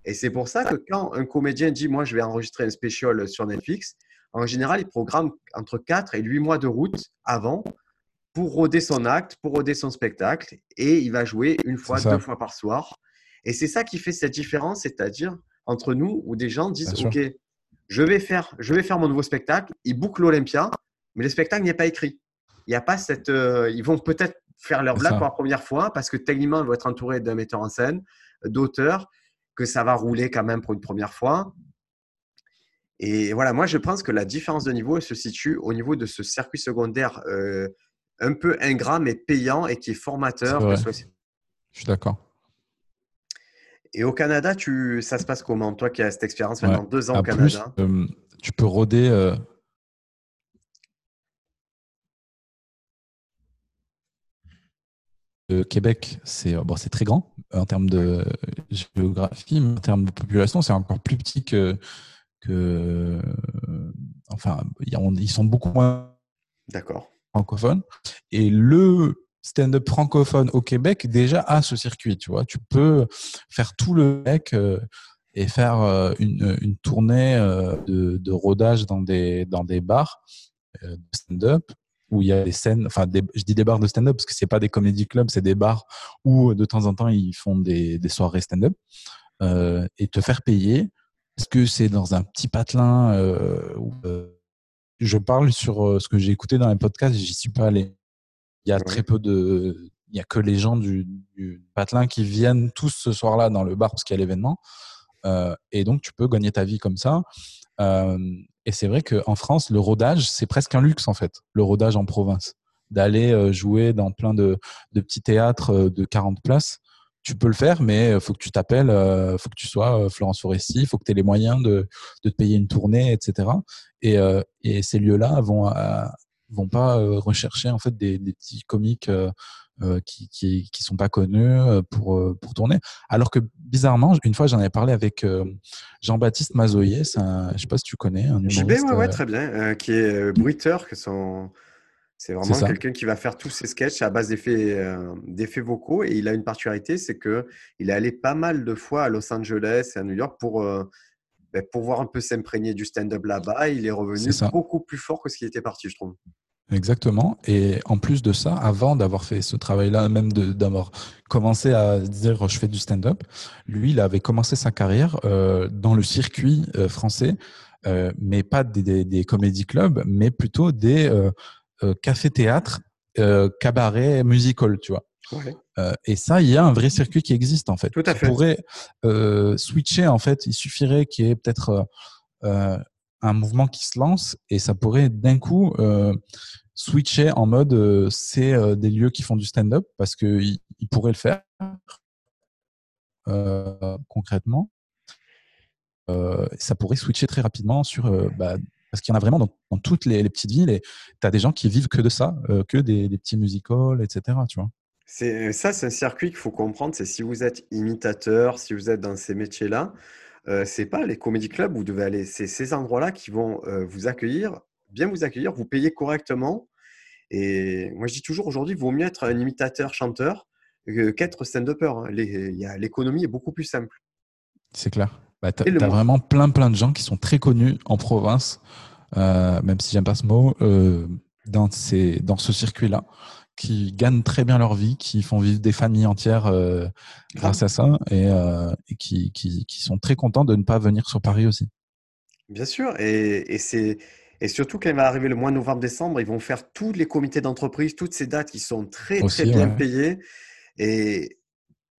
Et c'est pour ça que quand un comédien dit Moi, je vais enregistrer un special sur Netflix, en général, il programme entre 4 et 8 mois de route avant pour roder son acte, pour roder son spectacle. Et il va jouer une fois, deux fois par soir. Et c'est ça qui fait cette différence, c'est-à-dire entre nous où des gens disent Ok, je vais, faire, je vais faire mon nouveau spectacle. Ils bouclent l'Olympia, mais le spectacle n'est pas écrit. Il n'y a pas cette. Euh, ils vont peut-être faire leur blague pour la première fois parce que techniquement, ils vont être entourés d'un metteur en scène, d'auteurs que ça va rouler quand même pour une première fois. Et voilà, moi je pense que la différence de niveau se situe au niveau de ce circuit secondaire euh, un peu ingrat mais payant et qui est formateur. Je suis d'accord. Et au Canada, tu, ça se passe comment? Toi qui as cette expérience maintenant deux ans au Canada. Euh, tu peux rôder euh, Québec, c'est bon, c'est très grand en termes de géographie, mais en termes de population, c'est encore plus petit que, que enfin, ils sont beaucoup moins francophones. Et le stand-up francophone au Québec déjà a ce circuit, tu vois. Tu peux faire tout le mec euh, et faire euh, une, une tournée euh, de, de rodage dans des, dans des bars de stand-up où il y a des scènes, enfin, je dis des bars de stand-up parce que c'est pas des comédie clubs, c'est des bars où de temps en temps ils font des, soirées stand-up euh, et te faire payer. Est-ce que c'est dans un petit patelin euh, euh, Je parle sur euh, ce que j'ai écouté dans les podcasts, j'y suis pas allé. Il y a très peu de, il y a que les gens du, du patelin qui viennent tous ce soir-là dans le bar parce qu'il y a l'événement. Euh, et donc tu peux gagner ta vie comme ça. Euh, et c'est vrai qu'en France, le rodage, c'est presque un luxe en fait, le rodage en province. D'aller euh, jouer dans plein de, de, petits théâtres euh, de 40 places, tu peux le faire, mais il faut que tu t'appelles, faut que tu sois Florence Foresti, faut que tu aies les moyens de, de, te payer une tournée, etc. Et, et ces lieux-là vont, vont pas rechercher en fait des, des petits comiques euh, qui, qui, qui sont pas connus euh, pour euh, pour tourner. Alors que bizarrement, une fois j'en avais parlé avec Jean-Baptiste Mazoyer, je sais pas si tu connais un humoriste. ouais, ouais, très bien, qui est bruiteur, que son c'est vraiment quelqu'un qui va faire tous ses sketchs à base d'effets d'effets vocaux et il a une particularité, c'est que il est allé pas mal de fois à Los Angeles et à New York pour ben, pour voir un peu s'imprégner du stand-up là-bas. Il est revenu beaucoup plus fort que ce qu'il était parti, je trouve. Exactement. Et en plus de ça, avant d'avoir fait ce travail-là, même d'avoir commencé à dire je fais du stand-up, lui, il avait commencé sa carrière euh, dans le circuit euh, français, euh, mais pas des, des, des comédie clubs, mais plutôt des cafés-théâtres, cabarets, musical, tu vois. Ouais. et ça, il y a un vrai circuit qui existe en fait. Tout à fait. On pourrait switcher en fait. Il suffirait qu'il y ait peut-être un mouvement qui se lance et ça pourrait d'un coup euh, switcher en mode euh, c'est euh, des lieux qui font du stand-up parce qu'ils ils pourraient le faire concrètement. ça pourrait switcher très rapidement sur bah, parce qu'il y en a vraiment dans, toutes les, petites villes et tu as des gens qui vivent que de ça, que des, des, petits musicals, etc. Tu vois. C'est ça, c'est un circuit qu'il faut comprendre. C'est si vous êtes imitateur, si vous êtes dans ces métiers-là, euh, c'est pas les comédie clubs où vous devez aller. C'est ces endroits-là qui vont euh, vous accueillir, bien vous accueillir, vous payer correctement. Et moi, je dis toujours aujourd'hui, il vaut mieux être un imitateur, chanteur qu'être stand-upper. Hein. L'économie est beaucoup plus simple. C'est clair. Bah, tu as, vraiment plein, plein de gens qui sont très connus en province, euh, même si j'aime pas ce mot, dans, ces, dans ce circuit-là qui gagnent très bien leur vie, qui font vivre des familles entières euh, grâce à ça et, euh, et qui, qui, qui, sont très contents de ne pas venir sur Paris aussi. Bien sûr, et, et c'est et surtout quand il va arriver le mois novembre-décembre, ils vont faire tous les comités d'entreprise, toutes ces dates qui sont très très bien payées. Et,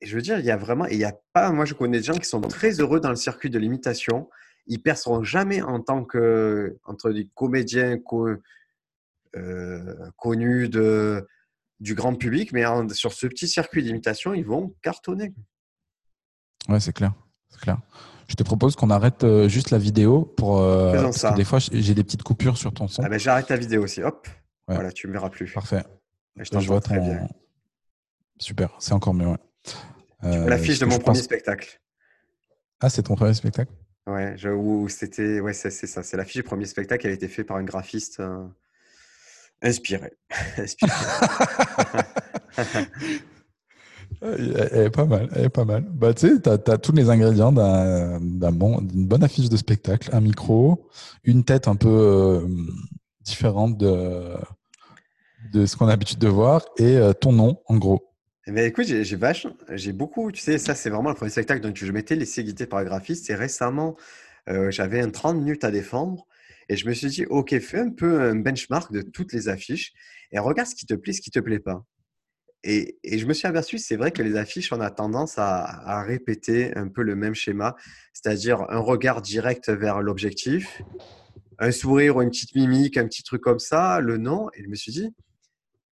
je veux dire, il y a vraiment, il y a pas, moi je connais des gens qui sont très heureux dans le circuit de l'imitation. Ils perceront jamais en tant que entre des comédiens euh, connus de du grand public, mais sur ce petit circuit d'imitation, ils vont cartonner. Ouais, c'est clair. clair. Je te propose qu'on arrête euh, juste la vidéo pour. Euh, parce que des fois, j'ai des petites coupures sur ton son. Ah ben, j'arrête la vidéo aussi. Hop. Voilà, tu ne me verras plus. Parfait. je, vois très bien. Super, c'est encore mieux. Ouais. Euh, L'affiche de mon premier spectacle. Ah, c'est ton premier spectacle? Ouais, c'était. Ouais, c'est ça. C'est l'affiche du premier spectacle qui a été fait par un graphiste. Inspiré. [LAUGHS] Inspiré. [LAUGHS] elle est pas mal, elle est pas mal. Bah, tu sais, tu as, tous les ingrédients d'un bon, d'une bonne affiche de spectacle. Un micro, une tête un peu euh, différente de, de ce qu'on a l'habitude de voir et euh, ton nom, en gros. Mais eh écoute, j'ai vache, j'ai beaucoup, tu sais, ça c'est vraiment le premier spectacle dont je m'étais laissé guider par le graphiste. Et récemment, euh, j'avais un 30 minutes à défendre et je me suis dit, OK, fais un peu un benchmark de toutes les affiches et regarde ce qui te plaît, ce qui ne te plaît pas. Et, et, je me suis aperçu, c'est vrai que les affiches, on a tendance à, à répéter un peu le même schéma, c'est-à-dire un regard direct vers l'objectif, un sourire ou une petite mimique, un petit truc comme ça, le nom. Et je me suis dit,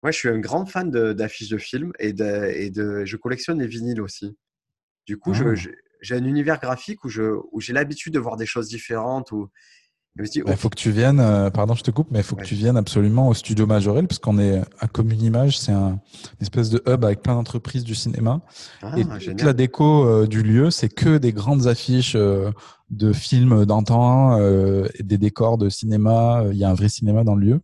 moi, je suis un grand fan d'affiches de, films et, de, et de, je collectionne les vinyles aussi. Du coup, ah. j'ai un univers graphique où j'ai où l'habitude de voir des choses différentes. Où, il faut que tu viennes, euh, pardon, je te coupe, mais il faut que tu viennes absolument au studio Majorel, parce qu'on est à Commune Image, c'est un une espèce de hub avec plein d'entreprises du cinéma. Ah, et toute la déco euh, du lieu, c'est que des grandes affiches euh, de films d'antan, et des décors de cinéma. Il y a un vrai cinéma dans le lieu.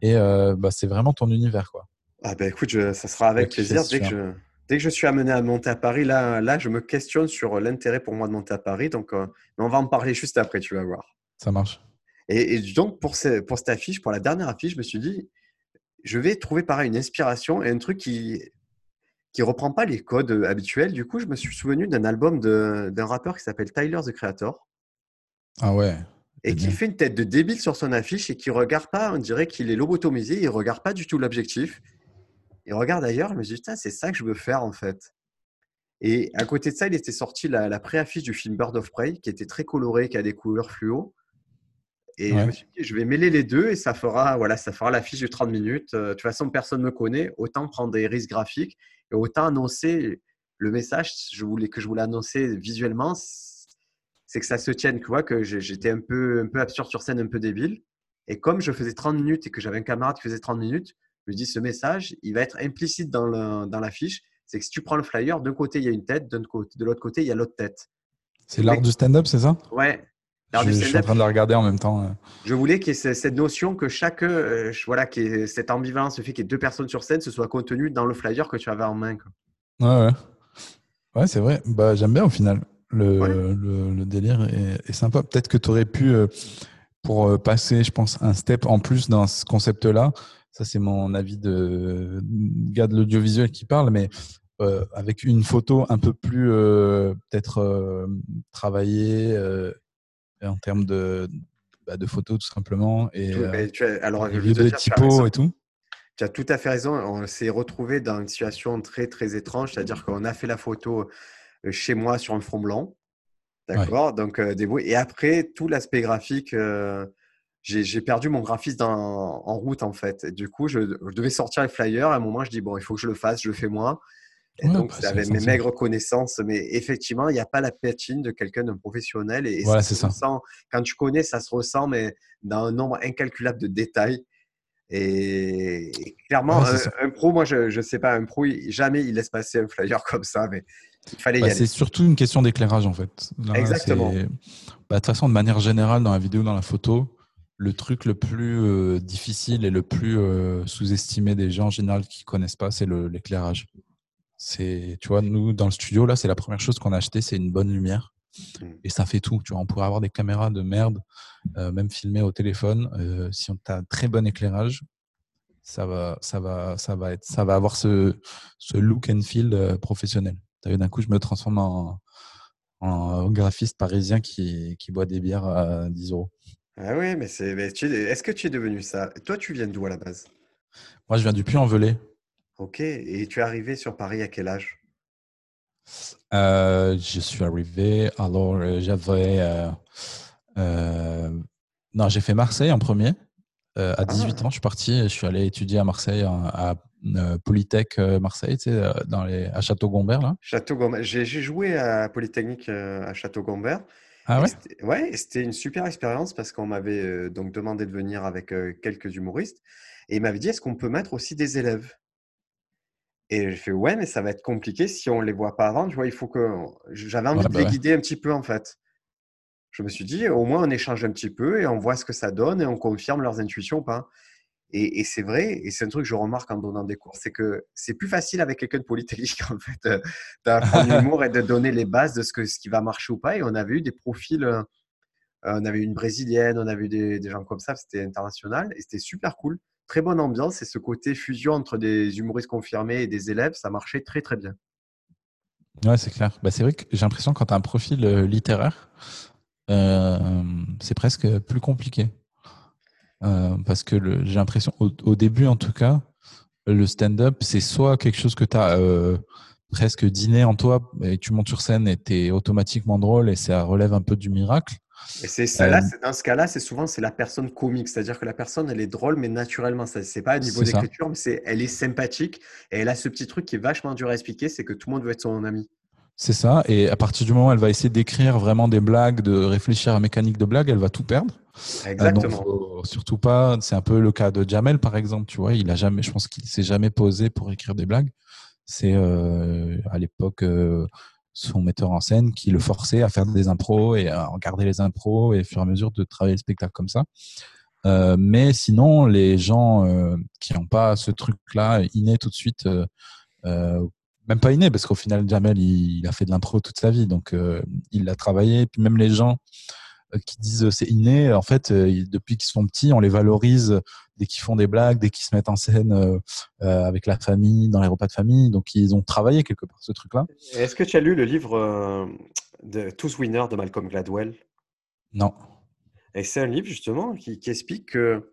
Et bah, c'est vraiment ton univers, quoi. Ah ben écoute, ça sera avec plaisir. Dès que, je, dès que je suis amené à monter à Paris, là, là je me questionne sur l'intérêt pour moi de monter à Paris. Donc, on va en parler juste après, tu vas voir. Ça marche. Et, donc, pour, pour cette affiche, pour la dernière affiche, je me suis dit, je vais trouver pareil une inspiration et un truc qui qui reprend pas les codes habituels. Du coup, je me suis souvenu d'un album d'un rappeur qui s'appelle Tyler the Creator. Ah ouais. Et qui fait une tête de débile sur son affiche et qui regarde pas, on dirait qu'il est lobotomisé, il regarde pas du tout l'objectif. Il regarde ailleurs, je me suis dit, c'est ça que je veux faire en fait. Et à côté de ça, il était sorti la, la pré-affiche du film Bird of Prey, qui était très coloré, qui a des couleurs fluo. Et je me suis dit, je vais mêler les deux et ça fera, voilà, ça fera l'affiche de 30 minutes. Euh, de toute façon, personne ne me connaît. Autant prendre des risques graphiques et autant annoncer le message je voulais, que je voulais annoncer visuellement. C'est que ça se tienne, tu vois, que j'étais un peu, un peu absurde sur scène, un peu débile. Et comme je faisais 30 minutes et que j'avais un camarade qui faisait 30 minutes, je me dis, ce message, il va être implicite dans l'affiche. Dans c'est que si tu prends le flyer, d'un côté, il y a une tête, de l'autre côté, il y a l'autre tête. C'est l'art du stand-up, c'est ça? Ouais, je, suis en train de la regarder en même temps. Je voulais qu'il y ait cette notion que chaque, euh, voilà, cette ambivalence, le fait qu'il y ait deux personnes sur scène, ce soit contenu dans le flyer que tu avais en main. Ouais, ouais. Ouais, c'est vrai. Bah, j'aime bien au final. Le, le, délire est, sympa. Peut-être que tu aurais pu, euh, pour euh, passer, je pense, un step en plus dans ce concept-là, Ça, c'est mon avis de gars de l'audiovisuel qui parle, mais euh, avec une photo un peu plus euh, peut-être euh, travaillée en termes de, bah, de photos tout simplement et, tu as, alors des typos et tout. Tu as tout à fait raison. On s'est retrouvé dans une situation très très étrange, c'est-à-dire qu'on a fait la photo chez moi sur un fond blanc, d'accord? Donc des et après tout l'aspect graphique j'ai perdu mon graphisme en route en fait. du coup, je, devais sortir les flyers. À un moment, je dis bon, il faut que je le fasse, je le fais moi. Et donc, bah, avec mes maigres connaissances, mais effectivement, il n'y a pas la patine de quelqu'un d'un professionnel. Et, voilà, c'est ça. quand tu connais, ça se ressent, mais dans un nombre incalculable de détails. Et, clairement, un, pro, moi, je ne sais pas, un pro, jamais il laisse passer un flyer [LAUGHS] comme ça, mais il fallait y bah, aller. C'est surtout une question d'éclairage, en fait. Exactement. Bah, de toute façon, de manière générale, dans la vidéo, dans la photo, le truc le plus euh, difficile et le plus euh, sous-estimé des gens en général qui connaissent pas, c'est l'éclairage. C'est, tu vois, nous dans le studio là, c'est la première chose qu'on a acheté, c'est une bonne lumière. Mmh. Et ça fait tout. Tu vois, on pourrait avoir des caméras de merde, euh, même filmées au téléphone. si on a un très bon éclairage, ça va, ça va, ça va être, ça va avoir ce, ce look and feel professionnel. D'un coup, je me transforme en, en graphiste parisien qui, qui boit des bières à 10 euros. Ah oui, mais c'est. Est-ce que tu es devenu ça? Toi, tu viens d'où à la base? Moi, je viens du Puy-en-Velay. Ok. Et tu es arrivé sur Paris à quel âge? Euh, Je suis arrivé. Alors, euh, j'avais. Euh, non, j'ai fait Marseille en premier. à 18 ah. ans, je suis parti. Je suis allé étudier à Marseille, à, Polytech Marseille, tu sais, dans les, à Château-Gombert. Là. Château-Gombert. J'ai joué à Polytechnique à Château-Gombert. Ah ouais? Ouais, c'était une super expérience parce qu'on m'avait euh, donc demandé de venir avec euh, quelques humoristes et il m'avait dit est-ce qu'on peut mettre aussi des élèves? Et j'ai fait ouais, mais ça va être compliqué si on ne les voit pas avant. Tu vois, il faut que j'avais envie de bah les guider un petit peu en fait. Je me suis dit au moins on échange un petit peu et on voit ce que ça donne et on confirme leurs intuitions ou pas. Et, c'est vrai, et c'est un truc que je remarque en donnant des cours, c'est que c'est plus facile avec quelqu'un de polytechnique [LAUGHS] en fait euh, d'apprendre [LAUGHS] l'humour et de donner les bases de ce, que, ce qui va marcher ou pas. Et on avait eu des profils, euh, on avait eu une brésilienne, on avait eu des, des gens comme ça, c'était international et c'était super cool. Très bonne ambiance et ce côté fusion entre des humoristes confirmés et des élèves, ça marchait très très bien. Ouais, c'est clair. Bah, c'est vrai que j'ai l'impression quand tu as un profil euh, littéraire, c'est presque plus compliqué. Euh, parce que j'ai l'impression, au, début en tout cas, le stand-up, c'est soit quelque chose que tu as euh, presque dîné en toi, et tu montes sur scène et tu es automatiquement drôle et ça relève un peu du miracle. Et c'est ça, là, euh, dans ce cas-là, c'est souvent c'est la personne comique, c'est-à-dire que la personne elle est drôle mais naturellement, ça c'est pas au niveau d'écriture, mais c'est elle est sympathique et elle a ce petit truc qui est vachement dur à expliquer, c'est que tout le monde veut être son ami. C'est ça. Et à partir du moment où elle va essayer d'écrire vraiment des blagues, de réfléchir à la mécanique de blague, elle va tout perdre. Exactement. surtout pas. C'est un peu le cas de Jamel, par exemple. Tu vois, il a jamais, je pense qu'il s'est jamais posé pour écrire des blagues. C'est euh, à l'époque euh, son metteur en scène qui le forçait à faire des impros et à regarder les impros et au fur et à mesure de travailler le spectacle comme ça. Euh, mais sinon, les gens qui n'ont pas ce truc-là inné tout de suite même pas inné, parce qu'au final, Jamel, il, a fait de l'impro toute sa vie, donc euh, il l'a travaillé. Puis même les gens euh, qui disent c'est inné, en fait, euh, depuis qu'ils sont petits, on les valorise dès qu'ils font des blagues, dès qu'ils se mettent en scène avec la famille, dans les repas de famille. Donc ils ont travaillé quelque part ce truc-là. Est-ce que tu as lu le livre de Tous Winners de Malcolm Gladwell? Non. Et c'est un livre justement qui, qui explique que,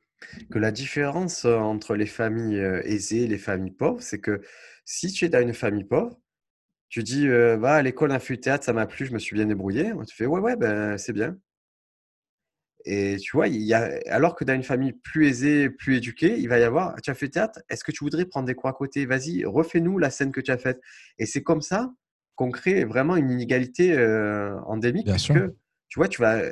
que la différence entre les familles aisées et les familles pauvres, c'est que si tu es dans une famille pauvre, tu dis euh, va à l'école théâtre, ça m'a plu, je me suis bien débrouillé. Tu fais ouais, ouais, ben, c'est bien. Et tu vois, il y a, alors que dans une famille plus aisée, plus éduquée, il va y avoir tu as fait théâtre, est-ce que tu voudrais prendre des cours à côté? Vas-y, refais-nous la scène que tu as faite. Et c'est comme ça qu'on crée vraiment une inégalité euh, endémique. parce que tu vois, tu vas,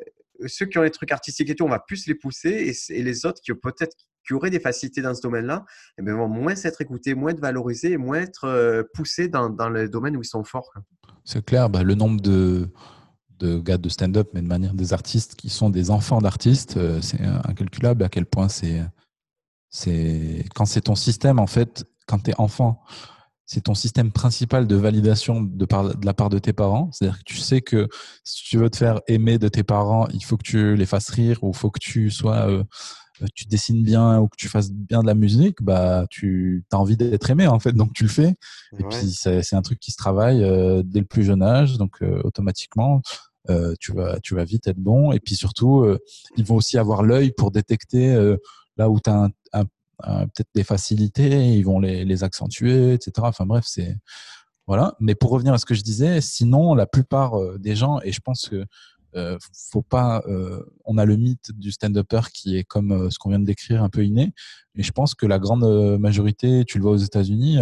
ceux qui ont les trucs artistiques et tout, on va plus les pousser et, et les autres qui peut-être qui auraient des facilités dans ce domaine-là, eh bien, vont moins s'être écoutés, moins être valorisés moins être euh, poussés dans, dans le domaine où ils sont forts. C'est clair, bah, le nombre de, de gars de stand-up, mais de manière des artistes qui sont des enfants d'artistes, euh, c'est incalculable à quel point c'est. c'est Quand c'est ton système, en fait, quand tu es enfant, c'est ton système principal de validation de, par, de la part de tes parents. C'est-à-dire que tu sais que si tu veux te faire aimer de tes parents, il faut que tu les fasses rire ou il faut que tu sois euh, tu dessines bien ou que tu fasses bien de la musique, bah tu as envie d'être aimé en fait, donc tu le fais. Et puis c'est un truc qui se travaille dès le plus jeune âge, donc automatiquement tu vas tu vas vite être bon. Et puis surtout, ils vont aussi avoir l'œil pour détecter là où tu as un, peut-être des facilités, ils vont les, les accentuer, etc. Enfin bref, c'est voilà. Mais pour revenir à ce que je disais, sinon la plupart des gens, et je pense que euh, faut pas. Euh, on a le mythe du stand-upper qui est comme euh, ce qu'on vient de décrire, un peu inné. Mais je pense que la grande majorité, tu le vois aux États-Unis,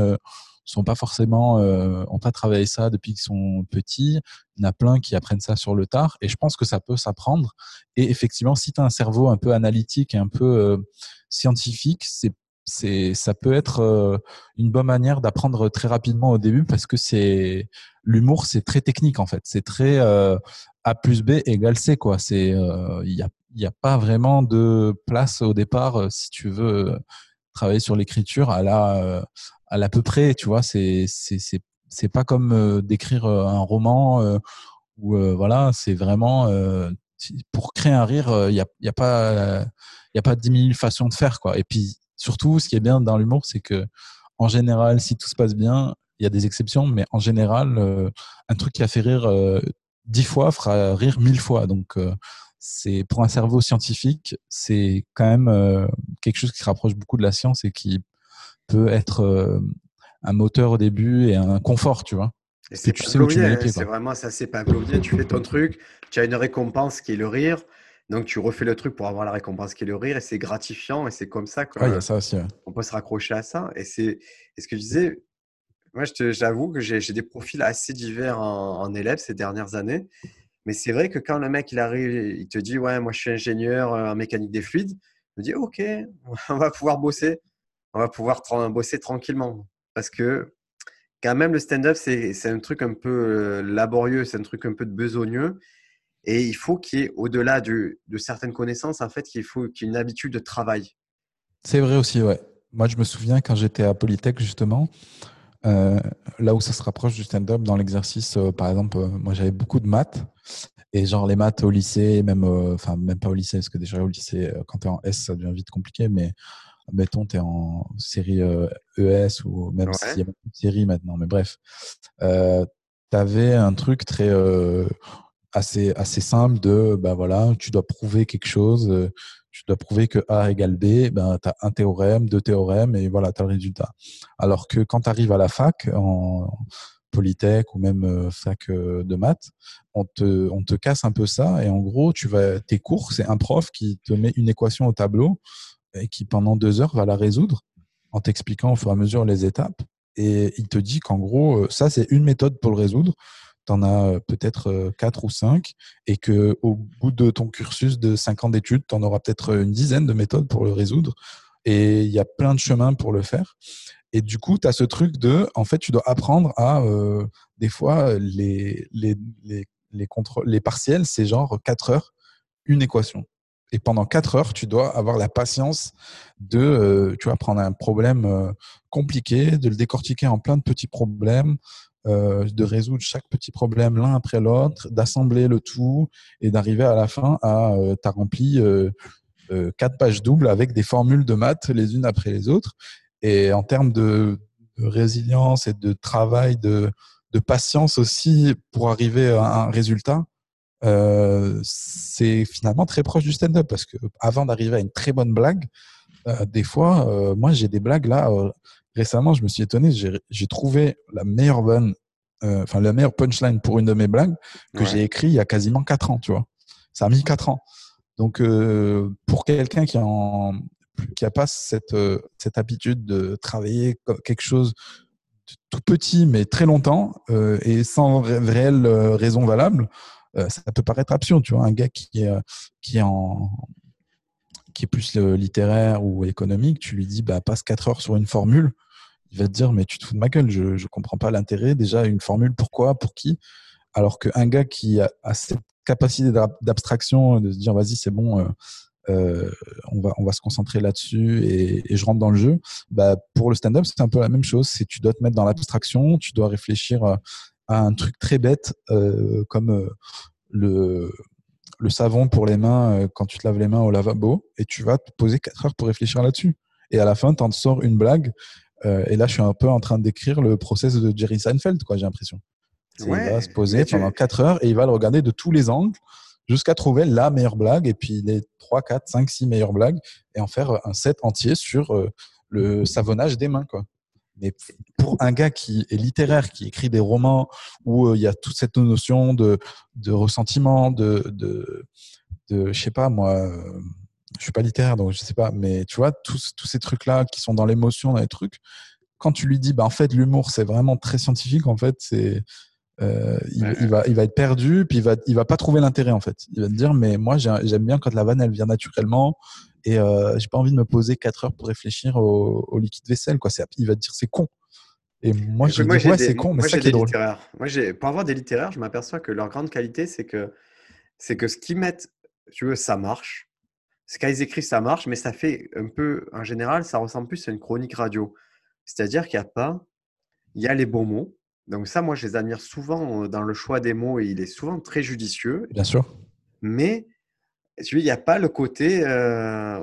sont pas forcément, ont pas travaillé ça depuis qu'ils sont petits. Il y en a plein qui apprennent ça sur le tard, et je pense que ça peut s'apprendre. Et effectivement, si tu as un cerveau un peu analytique et un peu scientifique, c'est c'est ça peut être une bonne manière d'apprendre très rapidement au début parce que c'est l'humour c'est très technique en fait c'est très a plus B égale C quoi c'est il y a il a pas vraiment de place au départ si tu veux travailler sur l'écriture à la à l'à peu près tu vois c'est c'est c'est pas comme d'écrire un roman où voilà c'est vraiment pour créer un rire il y a y a pas il a pas dix mille façons de faire quoi et puis Surtout, ce qui est bien dans l'humour, c'est que en général, si tout se passe bien, il y a des exceptions, mais en général, euh, un truc qui a fait rire euh, dix fois fera rire mille fois. Donc, euh, c'est pour un cerveau scientifique, c'est quand même quelque chose qui se rapproche beaucoup de la science et qui peut être un moteur au début et un confort, tu vois. Et c'est tu sais hein, C'est vraiment ça, c'est pavlovien. Tu fais ton truc, tu as une récompense qui est le rire. Donc, tu refais le truc pour avoir la récompense qui est le rire et c'est gratifiant et c'est comme ça qu'on on peut se raccrocher à ça. Et c'est ce que je disais, moi, j'avoue que j'ai des profils assez divers en, élèves ces dernières années. Mais c'est vrai que quand le mec il arrive, il te dit Ouais, moi je suis ingénieur en mécanique des fluides, je me dis Ok, [LAUGHS] on va pouvoir bosser. On va pouvoir bosser tranquillement. Parce que quand même, le stand-up, c'est un truc un peu euh, laborieux, c'est un truc un peu de besogneux. Et il faut qu'il y ait, au-delà de, certaines connaissances, en fait, qu'il faut qu'il y ait une habitude de travail. C'est vrai aussi, ouais. Moi, je me souviens quand j'étais à Polytech, justement, euh, là où ça se rapproche du stand-up, dans l'exercice, euh, par exemple, euh, moi, j'avais beaucoup de maths. Et genre, les maths au lycée, même, enfin, même pas au lycée, parce que déjà au lycée, quand tu es en S, ça devient vite compliqué, mais mettons, tu es en série ES e ou même s'il y a une série maintenant, mais bref, tu avais un truc très assez, simple de, ben voilà, tu dois prouver quelque chose, euh, tu dois prouver que A égale B, ben, tu as un théorème, deux théorèmes, et voilà, tu as le résultat. Alors que quand tu arrives à la fac, en Polytech ou même euh, fac euh, de maths, on te, on te casse un peu ça, et en gros, tu vas, tes cours, c'est un prof qui te met une équation au tableau et qui, pendant deux heures, va la résoudre en t'expliquant au fur et à mesure les étapes. Et il te dit qu'en gros, ça, c'est une méthode pour le résoudre tu en as euh, peut-être euh, quatre ou cinq et que au bout de ton cursus de cinq ans d'études, tu en auras peut-être une dizaine de méthodes pour le résoudre et il y a plein de chemins pour le faire. Et du coup, tu as ce truc de, en fait, tu dois apprendre à, euh, des fois, les, les, les, partiels, c'est genre quatre heures, une équation. Et pendant quatre heures, tu dois avoir la patience de, tu vas prendre un problème compliqué, de le décortiquer en plein de petits problèmes, euh, de résoudre chaque petit problème l'un après l'autre, d'assembler le tout et d'arriver à la fin à euh, tu as rempli euh, quatre pages doubles avec des formules de maths les unes après les autres. Et en termes de, résilience et de travail, de, patience aussi pour arriver à un résultat, c'est finalement très proche du stand-up parce que avant d'arriver à une très bonne blague, des fois, moi j'ai des blagues là récemment, je me suis étonné, j'ai trouvé la meilleure bonne, euh, enfin la meilleure punchline pour une de mes blagues que j'ai écrit il y a quasiment 4 ans, tu vois. Ça a mis 4 ans. Donc euh, pour quelqu'un qui en qui a pas cette euh, cette habitude de travailler quelque chose tout petit mais très longtemps et sans réelle raison valable, ça peut paraître absurde, tu vois. Un gars qui est qui est en qui est plus littéraire ou économique, tu lui dis bah passe 4 heures sur une formule, il va te dire mais tu te fous de ma gueule, je ne comprends pas l'intérêt. Déjà une formule, pourquoi, pour qui? Alors qu'un gars qui a, cette capacité d'abstraction, de se dire vas-y c'est bon, euh, euh, on va on va se concentrer là-dessus et, je rentre dans le jeu. Bah pour le stand-up c'est un peu la même chose. C'est tu dois te mettre dans l'abstraction, tu dois réfléchir à un truc très bête euh, comme le le savon pour les mains quand tu te laves les mains au lavabo et tu vas te poser 4 heures pour réfléchir là-dessus. Et à la fin, tu en sors une blague. Et là, je suis un peu en train d'écrire le process de Jerry Seinfeld, quoi, j'ai l'impression. il va se poser pendant 4 heures et il va le regarder de tous les angles jusqu'à trouver la meilleure blague et puis les 3, 4, 5, 6 meilleures blagues et en faire un set entier sur le savonnage des mains. Quoi. Mais pour un gars qui est littéraire, qui écrit des romans où il y a toute cette notion de, de ressentiment, de, de, de, je sais pas moi, je suis pas littéraire donc je sais pas, mais tu vois tous, tous ces trucs là qui sont dans l'émotion, dans les trucs. Quand tu lui dis, bah en fait l'humour c'est vraiment très scientifique, en fait c'est euh, il, va, il va être perdu, puis il va, il va pas trouver l'intérêt en fait. Il va te dire, mais moi j'aime bien quand la vanne elle vient naturellement et euh, j'ai pas envie de me poser 4 heures pour réfléchir au, liquide vaisselle. Quoi. Il va te dire c'est con. Et moi, je dis, ouais, c'est con, mais c'est drôle. Moi, pour avoir des littéraires, je m'aperçois que leur grande qualité, c'est que, c'est que ce qu'ils mettent, tu veux, ça marche. Ce qu'ils écrivent, ça marche, mais ça fait un peu, en général, ça ressemble plus à une chronique radio. C'est-à-dire qu'il n'y a pas, il y a les bons mots, donc ça, moi, je les admire souvent dans le choix des mots et il est souvent très judicieux. Bien sûr. Mais tu vois, il n'y a pas le côté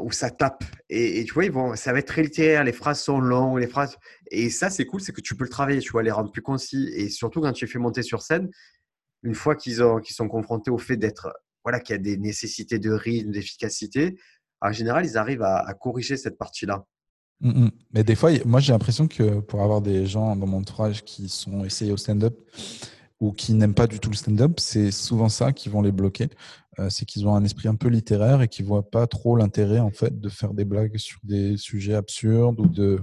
où ça tape. Et, tu vois, ils vont, ça va être très littéraire, les phrases sont longues, les phrases. Et ça, c'est cool, c'est que tu peux le travailler, tu vois, les rendre plus concis. Et surtout quand tu les fais monter sur scène, une fois qu'ils qu'ils sont confrontés au fait d'être, voilà, qu'il y a des nécessités de rythme, d'efficacité, en général, ils arrivent à corriger cette partie-là. Mm, mm. Mais des fois, moi j'ai l'impression que pour avoir des gens dans mon entourage qui sont essayés au stand-up ou qui n'aiment pas du tout le stand-up, c'est souvent ça qui vont les bloquer. Euh, c'est qu'ils ont un esprit un peu littéraire et qu'ils voient pas trop l'intérêt en fait de faire des blagues sur des sujets absurdes ou de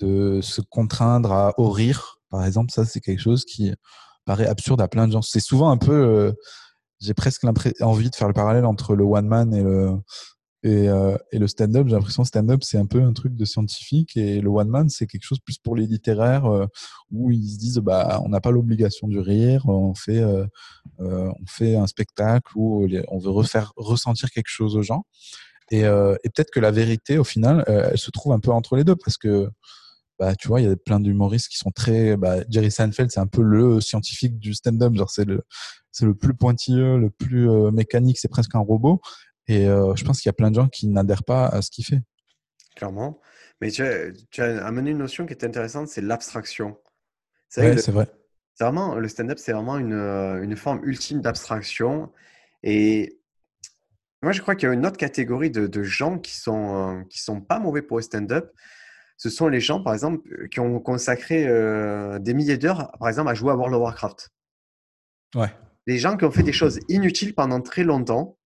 de se contraindre à au rire. Par exemple, ça c'est quelque chose qui paraît absurde à plein de gens. C'est souvent un peu, euh, j'ai presque envie de faire le parallèle entre le one man et le euh, et le stand-up, j'ai l'impression que stand-up, c'est un peu un truc de scientifique et le one-man, c'est quelque chose plus pour les littéraires euh, où ils se disent bah, on n'a pas l'obligation du rire, on fait, euh, on fait un spectacle où on veut refaire ressentir quelque chose aux gens. Et, et peut-être que la vérité, au final, elle se trouve un peu entre les deux parce que bah, tu vois, il y a plein d'humoristes qui sont très. Bah, Jerry Seinfeld, c'est un peu le scientifique du stand-up. Genre, c'est le, c'est le plus pointilleux, le plus mécanique, c'est presque un robot. Et euh, je pense qu'il y a plein de gens qui n'adhèrent pas à ce qu'il fait. Clairement. Mais tu as, amené une notion qui est intéressante, c'est l'abstraction. C'est c'est vrai. C'est vraiment, le stand-up, c'est vraiment une, euh, une, forme ultime d'abstraction. Et moi, je crois qu'il y a une autre catégorie de, de gens qui sont, euh, qui sont pas mauvais pour le stand-up. Ce sont les gens, par exemple, qui ont consacré des milliers d'heures, par exemple, à jouer à World of Warcraft. Ouais. Les gens qui ont fait des choses inutiles pendant très longtemps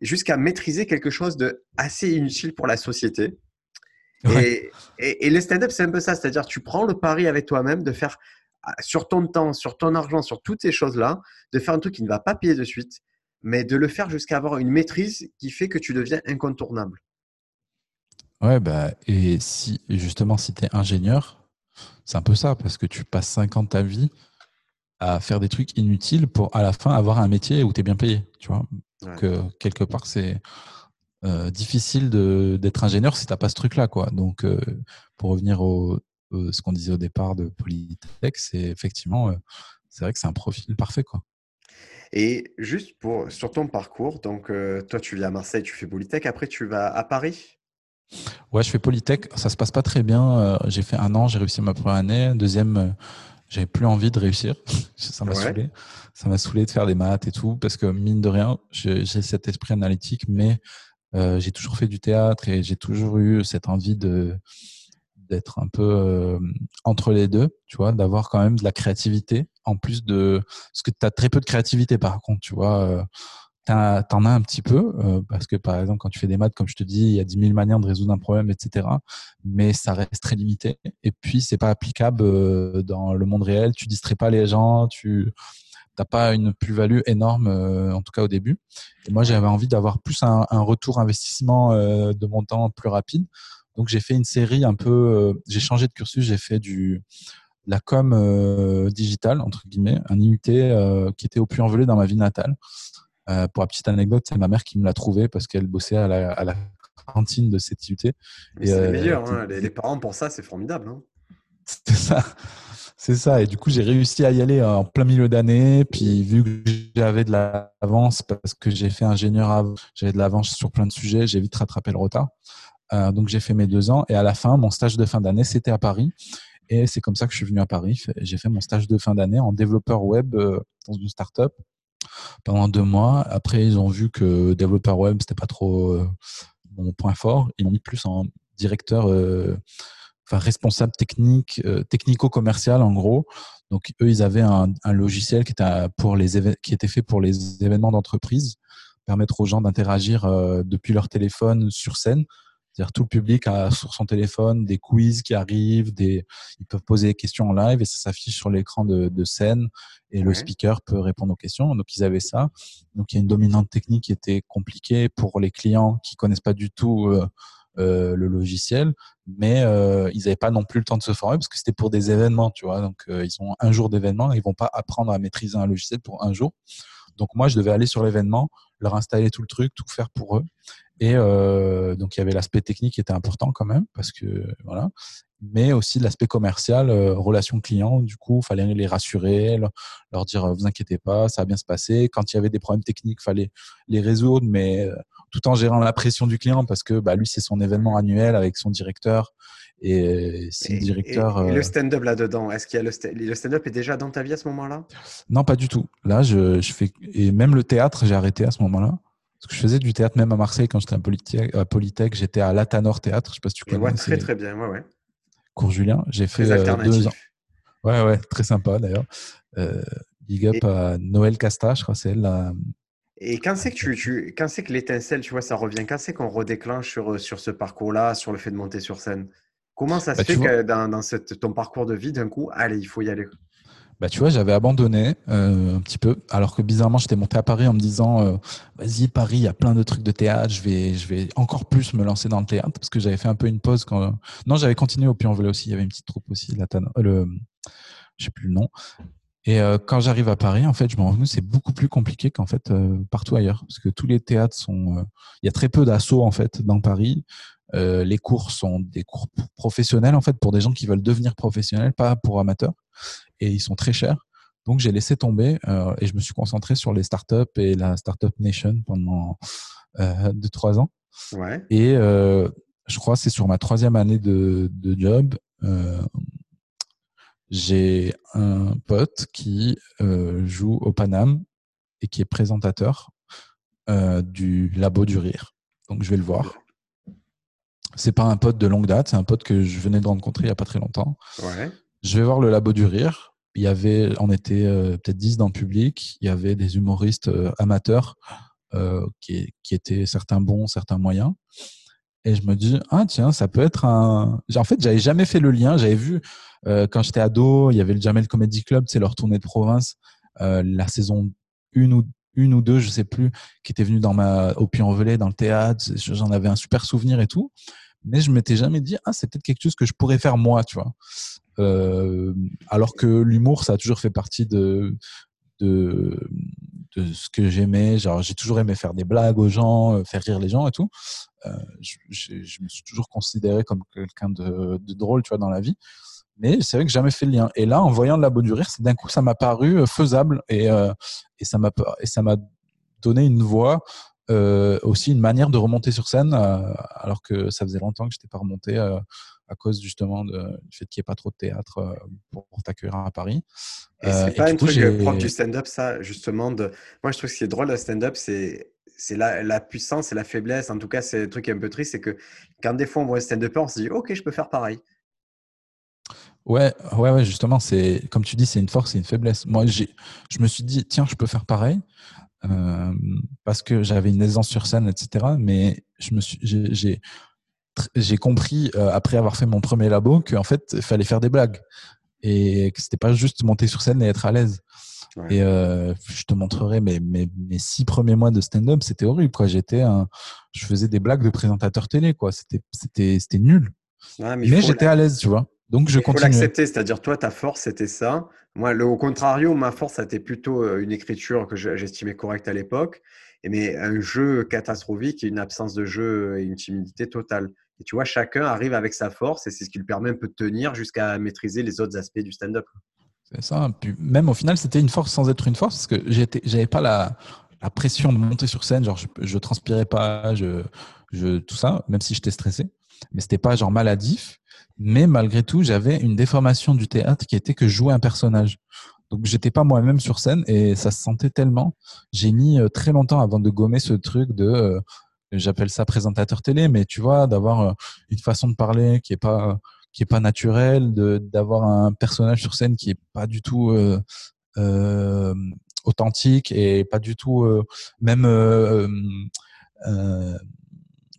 jusqu'à maîtriser quelque chose de assez inutile pour la société. Et, et, le stand-up, c'est un peu ça. C'est-à-dire, tu prends le pari avec toi-même de faire ah, sur ton temps, sur ton argent, sur toutes ces choses-là, de faire un truc qui ne va pas payer de suite, mais de le faire jusqu'à avoir une maîtrise qui fait que tu deviens incontournable. Ouais, bah, et si justement, si tu es ingénieur, c'est un peu ça, parce que tu passes 5 ans de ta vie à faire des trucs inutiles pour à la fin avoir un métier où tu es bien payé. Tu vois donc, euh, quelque part, c'est euh, difficile d'être ingénieur si tu n'as pas ce truc-là. Quoi. Donc, euh, pour revenir au ce qu'on disait au départ de Polytech, c'est effectivement, c'est vrai que c'est un profil parfait. Quoi. Et juste pour, sur ton parcours, donc toi, tu vis à Marseille, tu fais Polytech, après, tu vas à Paris? Ouais, je fais Polytech. Ça se passe pas très bien. j'ai fait un an, j'ai réussi ma première année. Deuxième, j'avais plus envie de réussir. [LAUGHS] ça m'a saoulé. Ça m'a saoulé de faire des maths et tout parce que mine de rien, j'ai cet esprit analytique, mais euh, j'ai toujours fait du théâtre et j'ai toujours eu cette envie de d'être un peu euh, entre les deux, tu vois, d'avoir quand même de la créativité en plus de parce que tu as très peu de créativité par contre, tu vois. Euh, T'en as un petit peu, euh, parce que par exemple, quand tu fais des maths, comme je te dis, il y a 10 000 manières de résoudre un problème, etc. Mais ça reste très limité. Et puis, c'est pas applicable euh, dans le monde réel. Tu distrais pas les gens, tu n'as pas une plus-value énorme, euh, en tout cas au début. Et moi, j'avais envie d'avoir plus un, un, retour investissement de mon temps plus rapide. Donc, j'ai fait une série un peu. j'ai changé de cursus. J'ai fait du la com euh, digitale entre guillemets, un IUT qui était au plus envolé dans ma vie natale. Euh, pour la petite anecdote, c'est ma mère qui me l'a trouvé parce qu'elle bossait à la, à la, cantine de cette IUT. C'est euh, meilleur, hein. les, parents pour ça, c'est formidable. Hein. [LAUGHS] C'est ça. C'est ça. Et du coup, j'ai réussi à y aller en plein milieu d'année. Puis, vu que j'avais de l'avance, parce que j'ai fait ingénieur, j'avais de l'avance sur plein de sujets, j'ai vite rattrapé le retard. Euh, donc, j'ai fait mes deux ans. Et à la fin, mon stage de fin d'année, c'était à Paris. Et c'est comme ça que je suis venu à Paris. J'ai fait mon stage de fin d'année en développeur web euh, dans une startup pendant deux mois. Après, ils ont vu que développeur web, c'était pas trop euh, mon point fort. Ils m'ont mis plus en directeur enfin responsable technique, euh, technico-commercial en gros. Donc eux, ils avaient un, logiciel qui était fait pour les événements d'entreprise, permettre aux gens d'interagir euh, depuis leur téléphone sur scène. C'est-à-dire tout le public a sur son téléphone des quiz qui arrivent, des, ils peuvent poser des questions en live et ça s'affiche sur l'écran de, de, scène et le speaker peut répondre aux questions. Donc ils avaient ça. Donc il y a une dominante technique qui était compliquée pour les clients qui connaissent pas du tout euh, euh, le logiciel, mais euh, ils n'avaient pas non plus le temps de se former parce que c'était pour des événements, tu vois. Donc euh, ils ont un jour d'événement, ils vont pas apprendre à maîtriser un logiciel pour un jour. Donc moi, je devais aller sur l'événement, leur installer tout le truc, tout faire pour eux. Et euh, donc il y avait l'aspect technique qui était important quand même parce que voilà, mais aussi l'aspect commercial, euh, relation client. Du coup, fallait les rassurer, leur, leur, dire vous inquiétez pas, ça va bien se passer. Quand il y avait des problèmes techniques, fallait les résoudre, mais tout en gérant la pression du client parce que bah, lui, c'est son événement annuel avec son directeur. Et c'est le directeur. Et, le euh, stand-up là-dedans, est-ce qu'il y a le, stand-up est déjà dans ta vie à ce moment-là? Non, pas du tout. Là, je, je, fais. Et même le théâtre, j'ai arrêté à ce moment-là. Parce que je faisais du théâtre même à Marseille quand j'étais à Polytech. j'étais à Latanor Théâtre. Je sais pas si tu connais. Ouais, très très bien. Ouais, ouais. Cours Julien. J'ai fait euh, deux ans. Ouais, ouais, très sympa d'ailleurs. Euh, big up à Noël Casta, je crois, c'est elle la, et quand c'est que, tu, tu, quand c'est que l'étincelle, tu vois, ça revient? Quand c'est qu'on redéclenche sur, sur ce parcours-là, sur le fait de monter sur scène? Comment ça se bah, fait que dans, dans cette, ton parcours de vie, d'un coup, allez, il faut y aller bah, tu vois, j'avais abandonné euh, un petit peu, alors que bizarrement, j'étais monté à Paris en me disant, euh, vas-y, Paris, il y a plein de trucs de théâtre, je vais, je vais encore plus me lancer dans le théâtre, parce que j'avais fait un peu une pause quand. Non, j'avais continué au Puy-en-Velay aussi, il y avait une petite troupe aussi, la euh, le, je sais plus le nom. Et quand j'arrive à Paris, en fait, je me rends compte c'est beaucoup plus compliqué qu'en fait partout ailleurs, parce que tous les théâtres sont, il y a très peu d'assauts en fait dans Paris. les cours sont des cours professionnels en fait pour des gens qui veulent devenir professionnels, pas pour amateurs, et ils sont très chers. Donc j'ai laissé tomber et je me suis concentré sur les startups et la startup nation pendant deux trois ans. Ouais. Et je crois c'est sur ma troisième année de, de job j'ai un pote qui euh, joue au Paname et qui est présentateur euh, du Labo du Rire. Donc je vais le voir. C'est pas un pote de longue date, c'est un pote que je venais de rencontrer il y a pas très longtemps. Je vais voir le Labo du Rire. Il y avait, on était euh, peut-être 10 dans le public. Il y avait des humoristes amateurs qui, qui étaient certains bons, certains moyens. Et je me dis, ah tiens, ça peut être un. En fait, j'avais jamais fait le lien. J'avais vu euh, quand j'étais ado, il y avait le Jamel Comedy Club, c'est leur tournée de province, euh, la saison une ou une ou deux, je sais plus, qui était venu dans ma au Puy-en-Velay dans le théâtre. J'en avais un super souvenir et tout. Mais je m'étais jamais dit, ah c'est peut-être quelque chose que je pourrais faire moi, tu vois. Euh, alors que l'humour, ça a toujours fait partie de de, ce que j'aimais. J'ai toujours aimé faire des blagues aux gens, euh, faire rire les gens et tout. Euh, je, me suis toujours considéré comme quelqu'un de, drôle, tu vois, dans la vie. Mais c'est vrai que jamais fait le lien. Et là, en voyant de la du rire, d'un coup, ça m'a paru faisable et, et ça m'a et ça m'a donné une voix, euh, aussi une manière de remonter sur scène, alors que ça faisait longtemps que je n'étais pas remonté à cause justement de, du fait qu'il n'y ait pas trop de théâtre pour, t'accueillir à Paris. Et c'est pas un truc propre du stand-up, ça, justement. De... Moi, je trouve que ce qui est drôle le stand-up, c'est c'est la, la, puissance et la faiblesse. En tout cas, c'est un truc qui est un peu triste, c'est que quand des fois on voit un stand-up, on se dit, OK, je peux faire pareil. Ouais, ouais, ouais, justement, c'est comme tu dis, c'est une force et une faiblesse. Moi, je me suis dit, tiens, je peux faire pareil euh, parce que j'avais une aisance sur scène, etc. Mais je me suis, j'ai, j'ai compris euh, après avoir fait mon premier labo qu'en fait, il fallait faire des blagues et que c'était pas juste monter sur scène et être à l'aise. Et euh, je te montrerai mes, mes, mes, six premiers mois de stand-up, c'était horrible. Quoi. J'étais un, je faisais des blagues de présentateur télé, quoi. C'était, c'était, c'était nul. mais j'étais à l'aise, tu vois. Donc je continue. Il faut l'accepter, c'est-à-dire toi, ta force, c'était ça. Moi, le, au contrario, ma force, c'était plutôt euh, une écriture que j'estimais correcte à l'époque. Mais un jeu catastrophique et une absence de jeu et une timidité totale. Et tu vois, chacun arrive avec sa force et c'est ce qui lui permet un peu de tenir jusqu'à maîtriser les autres aspects du stand-up. C'est ça. Puis même au final, c'était une force sans être une force parce que j'avais pas la, la, pression de monter sur scène. Genre, je, je transpirais pas, je, je, tout ça, même si j'étais stressé. Mais c'était pas genre maladif. Mais malgré tout, j'avais une déformation du théâtre qui était que je jouais un personnage. Donc j'étais pas moi-même sur scène et ça se sentait tellement. J'ai mis euh, très longtemps avant de gommer ce truc de, euh, j'appelle ça présentateur télé, mais tu vois, d'avoir euh, une façon de parler qui est pas qui est pas naturelle, d'avoir un personnage sur scène qui est pas du tout euh, authentique et pas du tout même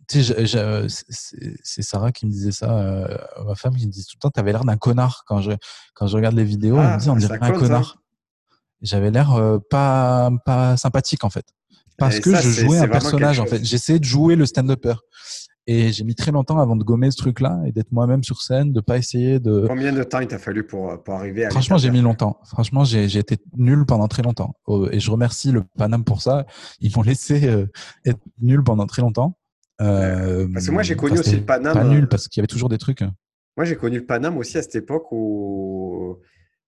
c'est Sarah qui me disait ça, euh, ma femme qui me dit tout le temps, tu avais l'air d'un connard quand je, quand je regarde les vidéos. elle me dit, on dirait un connard. J'avais l'air euh, pas, pas sympathique en fait. Parce que je jouais un personnage en fait. J'essayais de jouer le stand-upper. Et j'ai mis très longtemps avant de gommer ce truc-là et d'être moi-même sur scène, de pas essayer de. Combien de temps il t'a fallu pour, pour arriver à Franchement, j'ai mis longtemps. Franchement, j'ai été nul pendant très longtemps. Oh, et je remercie le Panam pour ça. Ils m'ont [LAUGHS] laissé euh, être nul pendant très longtemps. Euh, parce que moi, j'ai connu aussi le Paname. Pas nul, euh, parce qu'il y avait toujours des trucs. Moi, j'ai connu le Paname aussi à cette époque où,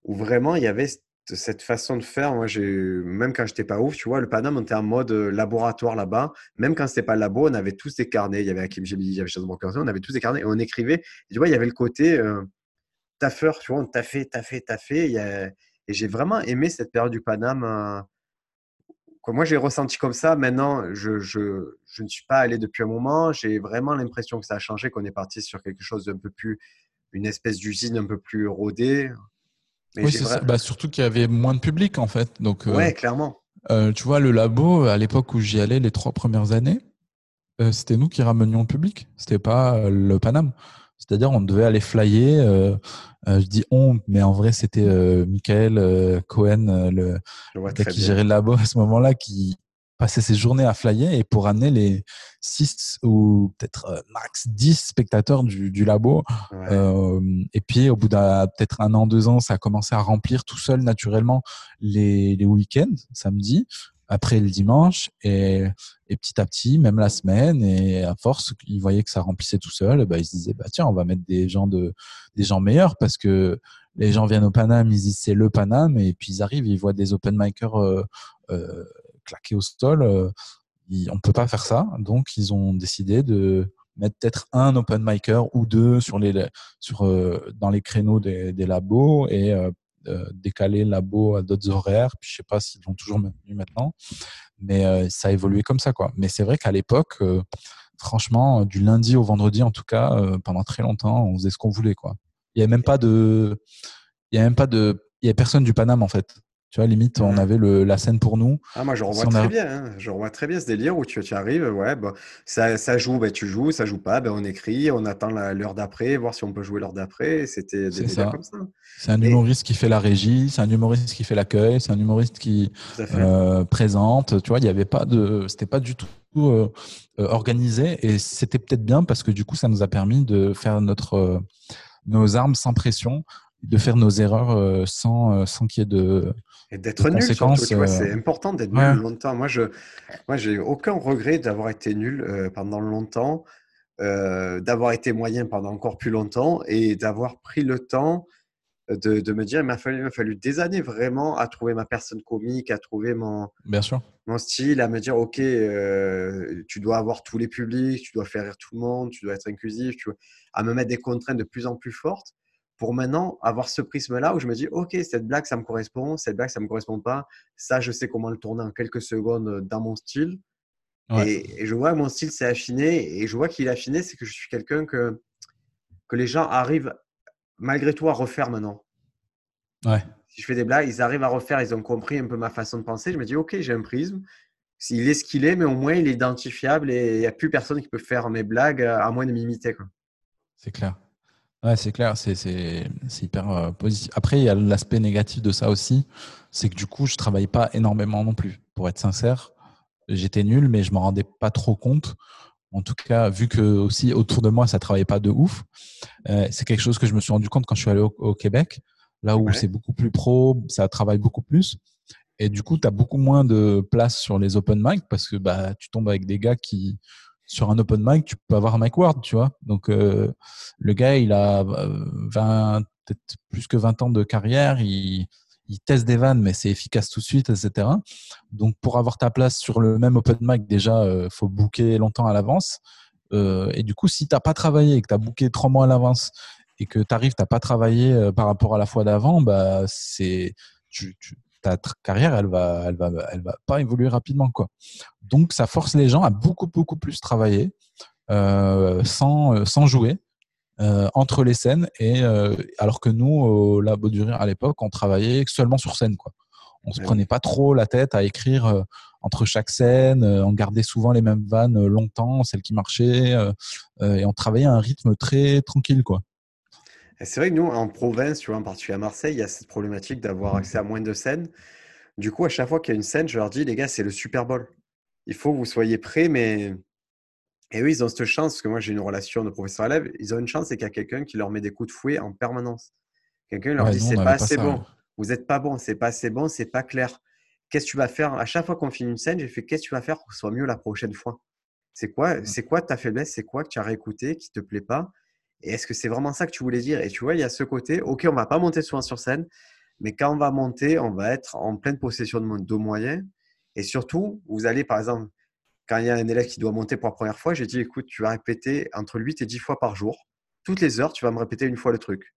où vraiment il y avait cette façon de faire. Moi, même quand j'étais pas ouf, tu vois, le Paname, on était en mode euh, laboratoire là-bas. Même quand c'était pas le labo, on avait tous des carnets. Il y avait Hakim Jemili, il y avait Chazon on avait tous des carnets et on écrivait. Et tu vois, il y avait le côté euh, taffeur, tu vois, on taffait, taffait, taffait. Et j'ai vraiment aimé cette période du Paname moi, j'ai ressenti comme ça. Maintenant, je, je, je, ne suis pas allé depuis un moment. J'ai vraiment l'impression que ça a changé, qu'on est parti sur quelque chose d'un peu plus, une espèce d'usine un peu plus rodée. oui, c'est ça. Bah, surtout qu'il y avait moins de public, en fait. Donc, euh, ouais, clairement. Euh, tu vois, le labo, à l'époque où j'y allais les trois premières années, euh, c'était nous qui ramenions le public. C'était pas le Paname. C'est-à-dire, on devait aller flyer. Euh, euh, je dis on, mais en vrai, c'était euh, Michael euh, Cohen, le gars qui gérait le labo à ce moment-là, qui passait ses journées à flyer et pour amener les 6 ou peut-être max 10 spectateurs du, du labo. et puis, au bout d'un peut-être un an, deux ans, ça a commencé à remplir tout seul naturellement les, les week-ends, samedi après le dimanche et, et, petit à petit, même la semaine, et à force, ils voyaient que ça remplissait tout seul, bah, ils se disaient bah tiens, on va mettre des gens de des gens meilleurs parce que les gens viennent au Paname, ils disent c'est le Paname, et puis ils arrivent, ils voient des open micers euh, euh, claquer au stall. Euh, on peut pas faire ça, donc ils ont décidé de mettre peut-être un open micer ou deux sur les sur euh, dans les créneaux des, des labos et euh, le labo à d'autres horaires. Puis je sais pas s'ils l'ont toujours maintenu maintenant, mais euh, ça a évolué comme ça quoi. Mais c'est vrai qu'à l'époque, euh, franchement, du lundi au vendredi en tout cas, pendant très longtemps, on faisait ce qu'on voulait quoi. Il y avait même pas de, il y a même pas de, il y avait personne du Paname en fait. Tu vois, limite, on avait le, la scène pour nous. Ah, moi, je revois très bien. Hein. Je revois très bien ce délire où tu, tu arrives, ouais, bah, ça, ça, joue, bah, tu joues, ça joue pas, bah, on écrit, on attend l'heure d'après, voir si on peut jouer l'heure d'après. C'était des ça. comme ça. C'est un humoriste qui fait la régie, c'est un humoriste qui fait l'accueil, c'est un humoriste qui euh, présente. Tu vois, il n'y avait pas de, c'était pas du tout euh, euh, organisé et c'était peut-être bien parce que du coup, ça nous a permis de faire notre, euh, nos armes sans pression de faire nos erreurs euh, sans, euh, sans qu'il y ait de. Et d'être nul, surtout, vois, c'est important d'être nul longtemps. Moi, je moi, j'ai aucun regret d'avoir été nul euh, pendant longtemps, d'avoir été moyen pendant encore plus longtemps et d'avoir pris le temps de, de, me dire il m'a fallu, m'a fallu des années vraiment à trouver ma personne comique, à trouver mon, Bien sûr. mon style, à me dire ok, tu dois avoir tous les publics, tu dois faire rire tout le monde, tu dois être inclusif, tu à me mettre des contraintes de plus en plus fortes pour maintenant avoir ce prisme-là où je me dis, OK, cette blague, ça me correspond, cette blague, ça ne me correspond pas. Ça, je sais comment le tourner en quelques secondes euh, dans mon style. Et, je vois mon style s'est affiné. Et je vois qu'il est affiné, c'est que je suis quelqu'un que, que les gens arrivent malgré tout à refaire maintenant. Ouais. Si je fais des blagues, ils arrivent à refaire, ils ont compris un peu ma façon de penser. Je me dis, OK, j'ai un prisme. Il est ce qu'il est, mais au moins il est identifiable et il n'y a plus personne qui peut faire mes blagues à moins de m'imiter. C'est clair. Ouais, c'est clair, c'est hyper euh, positif. Après, il y a l'aspect négatif de ça aussi, c'est que du coup, je travaille pas énormément non plus. Pour être sincère, j'étais nul, mais je m'en rendais pas trop compte. En tout cas, vu que aussi autour de moi, ça travaillait pas de ouf. Euh, c'est quelque chose que je me suis rendu compte quand je suis allé au, Québec, là où c'est beaucoup plus pro, ça travaille beaucoup plus. Et du coup, tu as beaucoup moins de place sur les open mic parce que bah, tu tombes avec des gars qui, sur un open mic, tu peux avoir Mike Ward, tu vois. Donc, euh, le gars, il a 20, peut-être plus que 20 ans de carrière. Il, teste des vannes, mais c'est efficace tout de suite, etc. Donc, pour avoir ta place sur le même open mic, déjà, euh, faut booker longtemps à l'avance. Euh, et du coup, si tu n'as pas travaillé et que tu as booké trois mois à l'avance et que tu arrives, tu n'as pas travaillé euh, par rapport à la fois d'avant, bah, c'est, ta carrière, elle va, elle va, elle va pas évoluer rapidement, quoi. Donc, ça force les gens à beaucoup, beaucoup plus travailler euh, sans, euh, sans jouer. Euh, entre les scènes et euh, alors que nous au labo du rire à l'époque on travaillait seulement sur scène quoi on se prenait pas trop la tête à écrire entre chaque scène on gardait souvent les mêmes vannes longtemps celles qui marchaient et on travaillait à un rythme très tranquille quoi c'est vrai que nous, en province, tu vois, en particulier à Marseille, il y a cette problématique d'avoir accès à moins de scènes. Du coup, à chaque fois qu'il y a une scène, je leur dis, les gars, c'est le Super Bowl. Il faut que vous soyez prêts, mais. Et oui, ils ont cette chance, parce que moi, j'ai une relation de professeur-élève. Ils ont une chance, c'est qu'il y a quelqu'un qui leur met des coups de fouet en permanence. Quelqu'un leur dit, c'est pas assez bon. Vous n'êtes pas bon, c'est pas assez bon, c'est pas clair. Qu'est-ce que tu vas faire? À chaque fois qu'on finit une scène, j'ai fait, qu'est-ce que tu vas faire pour que ce soit mieux la prochaine fois? C'est quoi, c'est quoi ta faiblesse? C'est quoi que tu as réécouté, qui te plaît pas? Et est-ce que c'est vraiment ça que tu voulais dire? Et tu vois, il y a ce côté, ok, on va pas monter souvent sur scène, mais quand on va monter, on va être en pleine possession de nos moyens. Et surtout, vous allez, par exemple, quand il y a un élève qui doit monter pour la première fois, j'ai dit, écoute, tu vas répéter entre 8 et 10 fois par jour. Toutes les heures, tu vas me répéter une fois le truc.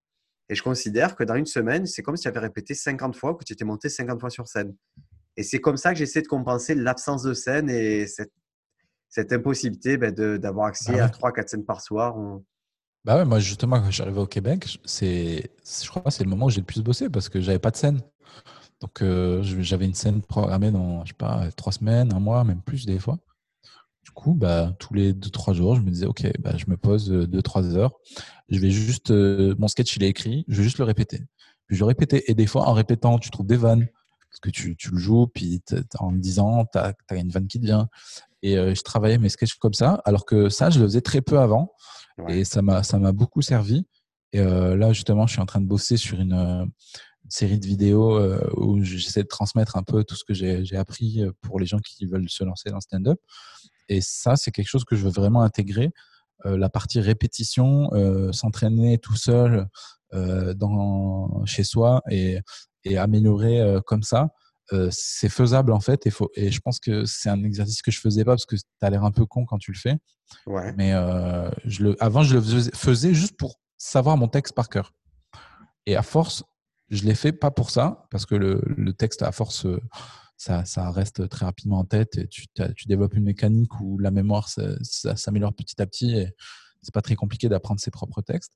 Et je considère que dans une semaine, c'est comme si tu avais répété 50 fois, que tu étais monté 50 fois sur scène. Et c'est comme ça que j'essaie de compenser l'absence de scène et cette, cette impossibilité ben, d'avoir accès bah à 3-4 scènes par soir. Bah ouais, moi justement, quand je suis au Québec, c'est, je crois c'est le moment où j'ai le plus bossé parce que j'avais pas de scène. Donc euh, j'avais une scène programmée dans, je sais pas, trois semaines, un mois, même plus des fois. Du coup, bah, tous les deux, trois jours, je me disais, OK, bah, je me pose euh, deux, trois heures. Je vais juste, euh, mon sketch, il est écrit, je vais juste le répéter. Puis je répétais. Et des fois, en répétant, tu trouves des vannes. Parce que tu, tu le joues, puis en disant, tu as, une vanne qui te vient. Et je travaillais mes sketchs comme ça, alors que ça, je le faisais très peu avant. Et ça m'a, beaucoup servi. Et euh, là, justement, je suis en train de bosser sur une, une série de vidéos euh, où j'essaie de transmettre un peu tout ce que j'ai, appris euh, pour les gens qui veulent se lancer dans le stand-up. Et ça, c'est quelque chose que je veux vraiment intégrer. Euh, la partie répétition, euh, s'entraîner tout seul euh, dans, chez soi et, et améliorer comme ça. C'est faisable en fait et, faut, et je pense que c'est un exercice que je faisais pas parce que tu as l'air un peu con quand tu le fais Ouais. Mais euh, je le, avant, je le faisais juste pour savoir mon texte par cœur. Et à force, je l'ai fait pas pour ça, parce que le, le texte, à force, euh, ça, ça, reste très rapidement en tête et tu, tu développes une mécanique où la mémoire ça, ça s'améliore petit à petit et c'est pas très compliqué d'apprendre ses propres textes.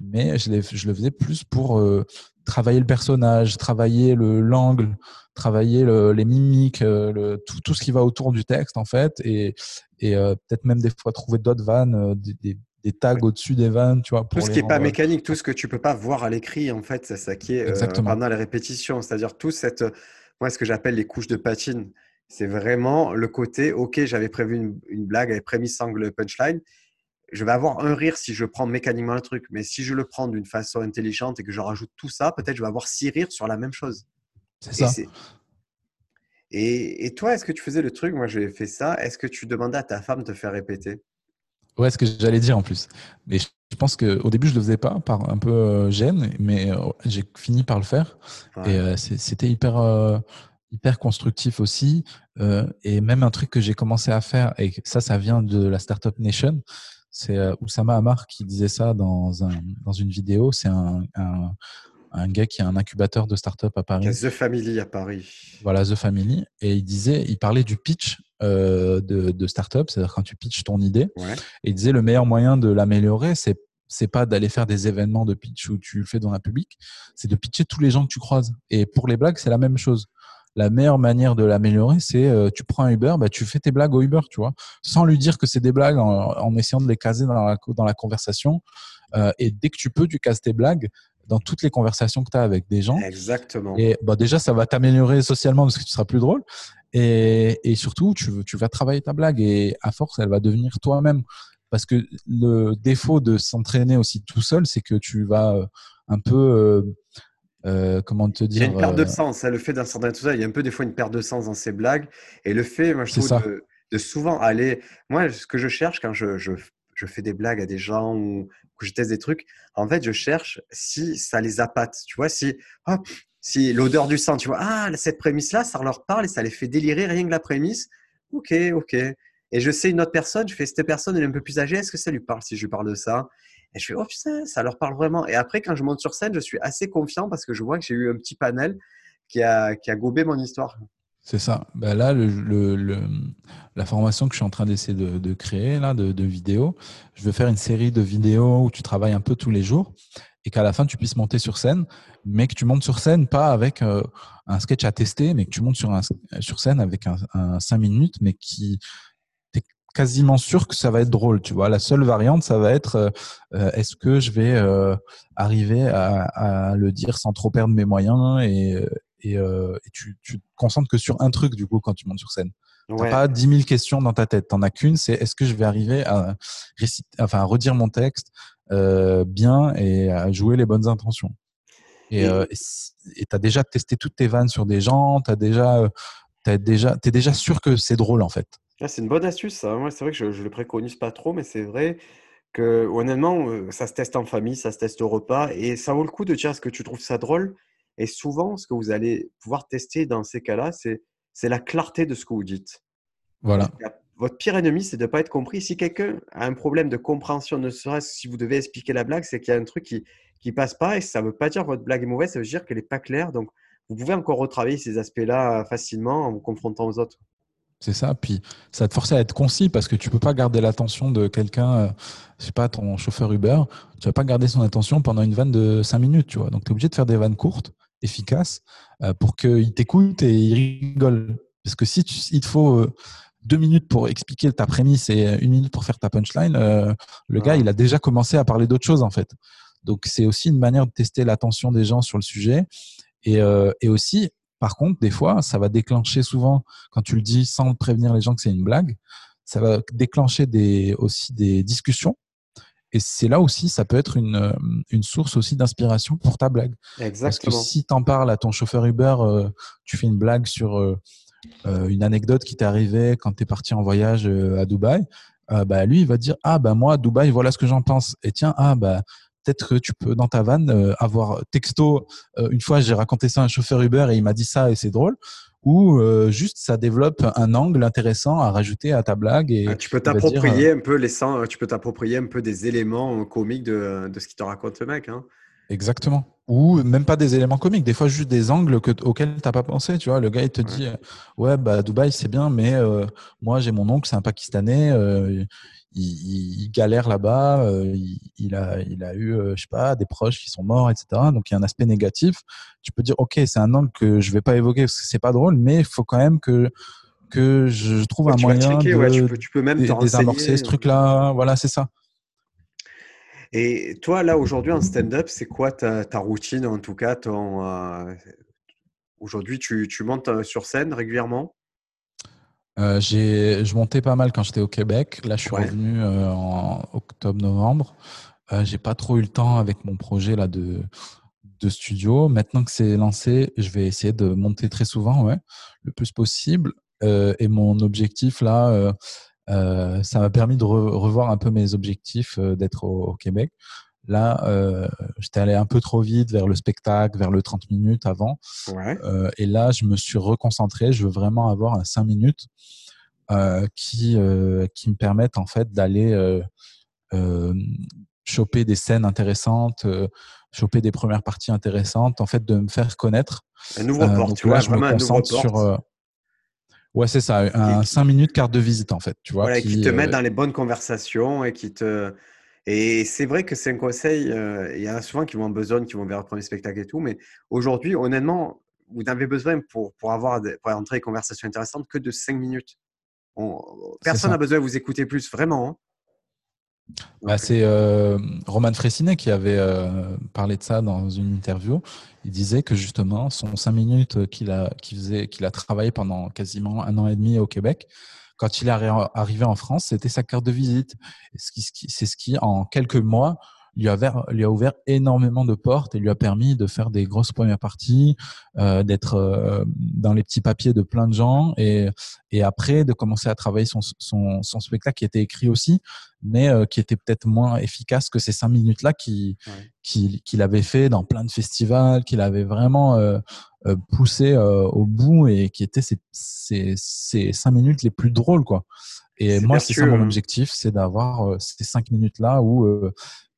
Mais je, je le faisais plus pour euh, travailler le personnage, travailler le l'angle, travailler le, les mimiques, euh, le, tout, tout, ce qui va autour du texte en fait, et, et euh, peut-être même des fois trouver d'autres vannes, euh, des, des, des, tags ouais. au-dessus des vannes, tu vois. tout ce qui n'est pas mécanique, tout ce que tu peux pas voir à l'écrit en fait, c'est ça qui est pendant les répétitions, c'est-à-dire tout cette, moi ce que j'appelle les couches de patine, c'est vraiment le côté, ok, j'avais prévu une, une blague avec prémisse, angle, punchline je vais avoir un rire si je prends mécaniquement le truc, mais si je le prends d'une façon intelligente et que je rajoute tout ça, peut-être je vais avoir six rires sur la même chose. C'est ça. Et, toi, est-ce que tu faisais le truc Moi, j'ai fait ça. Est-ce que tu demandais à ta femme de te faire répéter? Ouais, ce que j'allais dire en plus. Mais je pense qu'au début, je le faisais pas, par un peu euh, gêne, mais euh, j'ai fini par le faire. Ouais. Et euh, c'était hyper hyper constructif aussi. Et même un truc que j'ai commencé à faire, et ça, ça vient de la Startup Nation, c'est euh, Oussama Amar qui disait ça dans, un, dans une vidéo. C'est un, un, un, gars qui a un incubateur de startup à Paris. The Family à Paris. Voilà, The Family. Et il disait, il parlait du pitch euh, de, de startup, c'est-à-dire quand tu pitches ton idée. Ouais. Et il disait le meilleur moyen de l'améliorer, c'est c'est pas d'aller faire des événements de pitch où tu le fais dans un public, c'est de pitcher tous les gens que tu croises. Et pour les blagues, c'est la même chose la meilleure manière de l'améliorer, c'est euh, tu prends un Uber, bah, tu fais tes blagues au Uber, tu vois, sans lui dire que c'est des blagues, en, en, essayant de les caser dans la, dans la conversation. Euh, et dès que tu peux, tu casses tes blagues dans toutes les conversations que tu as avec des gens. Exactement. Et bah, déjà, ça va t'améliorer socialement parce que tu seras plus drôle. Et, et surtout, tu, tu vas travailler ta blague et à force, elle va devenir toi-même. Parce que le défaut de s'entraîner aussi tout seul, c'est que tu vas euh, un peu comment te dire Il y a une perte de sens, hein, le fait d'instantané tout ça, il y a un peu des fois une perte de sens dans ces blagues. Et le fait, moi, je trouve, de, de, souvent aller. Moi, ce que je cherche quand je, je, je, fais des blagues à des gens ou que je teste des trucs, en fait, je cherche si ça les appâte. Tu vois, si, si l'odeur du sang, tu vois, ah, cette prémisse-là, ça leur parle et ça les fait délirer rien que la prémisse. Ok, ok. Et je sais une autre personne, je fais cette personne, elle est un peu plus âgée, est-ce que ça lui parle si je lui parle de ça? Et je fais, oh putain, ça leur parle vraiment. Et après, quand je monte sur scène, je suis assez confiant parce que je vois que j'ai eu un petit panel qui a, qui a gobé mon histoire. C'est ça. Ben là, le, la formation que je suis en train d'essayer de, créer, là, de, vidéos, je veux faire une série de vidéos où tu travailles un peu tous les jours et qu'à la fin, tu puisses monter sur scène, mais que tu montes sur scène pas avec euh, un sketch à tester, mais que tu montes sur, un, sur scène avec un, un 5 minutes, mais qui quasiment sûr que ça va être drôle. Tu vois, la seule variante, ça va être euh, euh, est-ce que je vais arriver à, à, le dire sans trop perdre mes moyens et, et, euh, et tu, tu, te concentres que sur un truc du coup quand tu montes sur scène. Tu n'as pas 10 000 questions dans ta tête. Tu n'en as qu'une, c'est est-ce que je vais arriver à, réciter, enfin, à redire mon texte euh, bien et à jouer les bonnes intentions. Et euh, tu as déjà testé toutes tes vannes sur des gens, tu déjà, déjà, es déjà sûr que c'est drôle en fait. Ah, c'est une bonne astuce, ça. c'est vrai que je ne le préconise pas trop, mais c'est vrai que honnêtement, euh, ça se teste en famille, ça se teste au repas, et ça vaut le coup de dire est-ce que tu trouves ça drôle? Et souvent, ce que vous allez pouvoir tester dans ces cas-là, c'est, la clarté de ce que vous dites. Voilà. Votre pire ennemi, c'est de ne pas être compris. Si quelqu'un a un problème de compréhension, ne serait-ce si vous devez expliquer la blague, c'est qu'il y a un truc qui ne passe pas et ça ne veut pas dire que votre blague est mauvaise, ça veut dire qu'elle n'est pas claire. Donc, vous pouvez encore retravailler ces aspects-là facilement en vous confrontant aux autres. C'est ça. Puis ça te force à être concis parce que tu peux pas garder l'attention de quelqu'un, euh, je sais pas, ton chauffeur Uber, tu vas pas garder son attention pendant une vanne de 5 minutes, tu vois. Donc tu es obligé de faire des vannes courtes efficace euh, pour qu'il t'écoute et il rigole. Parce que si il te faut euh, deux minutes pour expliquer ta prémisse et une minute pour faire ta punchline, euh, le gars, il a déjà commencé à parler d'autre chose en fait. Donc c'est aussi une manière de tester l'attention des gens sur le sujet. Et, et aussi, par contre, des fois, ça va déclencher souvent, quand tu le dis sans prévenir les gens que c'est une blague, ça va déclencher des, aussi des discussions et c'est là aussi, ça peut être une, euh, une source aussi d'inspiration pour ta blague. Exactement. Parce que si tu en parles à ton chauffeur Uber, euh, tu fais une blague sur euh, une anecdote qui t'est arrivée quand tu es parti en voyage à Dubaï, bah, lui, il va dire Ah, bah moi, Dubaï, voilà ce que j'en pense. Et tiens, ah, bah peut-être que tu peux, dans ta vanne, avoir texto. une fois, j'ai raconté ça à un chauffeur Uber et il m'a dit ça et c'est drôle ou euh, juste ça développe un angle intéressant à rajouter à ta blague. Et ah, tu peux t'approprier euh, un peu les tu peux t'approprier un peu des éléments comiques de, de ce qui te raconte le mec. Hein. Exactement. Ou même pas des éléments comiques, des fois juste des angles que, auxquels tu n'as pas pensé. Tu vois, le gars il te dit ouais bah Dubaï c'est bien, mais euh, moi j'ai mon oncle c'est un Pakistanais il, galère là-bas, euh, il, a, il a eu, euh, je sais pas, des proches qui sont morts, etc. Donc il y a un aspect négatif. Tu peux dire, ok, c'est un angle que je vais pas évoquer parce que c'est pas drôle, mais il faut quand même que que je trouve un moyen de tu peux, même désamorcer ce truc-là. Voilà, c'est ça. Et toi, là, aujourd'hui, en stand-up, c'est quoi ta, ta, routine, en tout cas ton, euh, Aujourd'hui, tu, tu montes sur scène régulièrement? Euh, je montais pas mal quand j'étais au Québec. Là, je suis revenu euh, en octobre-novembre. Euh, j'ai pas trop eu le temps avec mon projet là de, de studio. Maintenant que c'est lancé, je vais essayer de monter très souvent, ouais, le plus possible. Euh, et mon objectif là, ça m'a permis de revoir un peu mes objectifs d'être au, Québec. Là, euh, j'étais allé un peu trop vite vers le spectacle, vers le 30 minutes avant. Euh, et là, je me suis reconcentré. Je veux vraiment avoir un 5 minutes euh, qui, qui me permettent en fait d'aller choper des scènes intéressantes, choper des premières parties intéressantes, en fait, de me faire connaître. Un nouveau port, tu vois, je me concentre sur. Ouais, c'est ça, un 5 minutes carte de visite en fait, tu vois. Voilà, qui, te met dans les bonnes conversations et qui te, et c'est vrai que c'est un conseil, euh, il y en a souvent qui vont en besogne, qui vont vers le premier spectacle et tout, mais aujourd'hui, honnêtement, vous n'avez besoin pour, pour, avoir pour entrer une conversation intéressante que de 5 minutes. personne n'a besoin de vous écouter plus, vraiment. Hein. Bah, c'est euh, Roman Fressinet qui avait euh, parlé de ça dans une interview. Il disait que justement, son 5 minutes qu'il a, qu'il qu'il a travaillé pendant quasiment un an et demi au Québec, quand il est arrivé en France, c'était sa carte de visite. C'est ce qui, en quelques mois, lui a, ouvert, lui a ouvert énormément de portes et lui a permis de faire des grosses premières parties, euh, d'être euh, dans les petits papiers de plein de gens et, et après de commencer à travailler son, son, son spectacle qui était écrit aussi, mais euh, qui était peut-être moins efficace que ces cinq minutes-là qu'il qui, qu'il avait fait dans plein de festivals, qu'il avait vraiment euh, euh, poussé au bout et qui étaient ces, ces, ces cinq minutes les plus drôles, quoi. Et moi, c'est ça mon objectif, c'est d'avoir ces cinq minutes-là où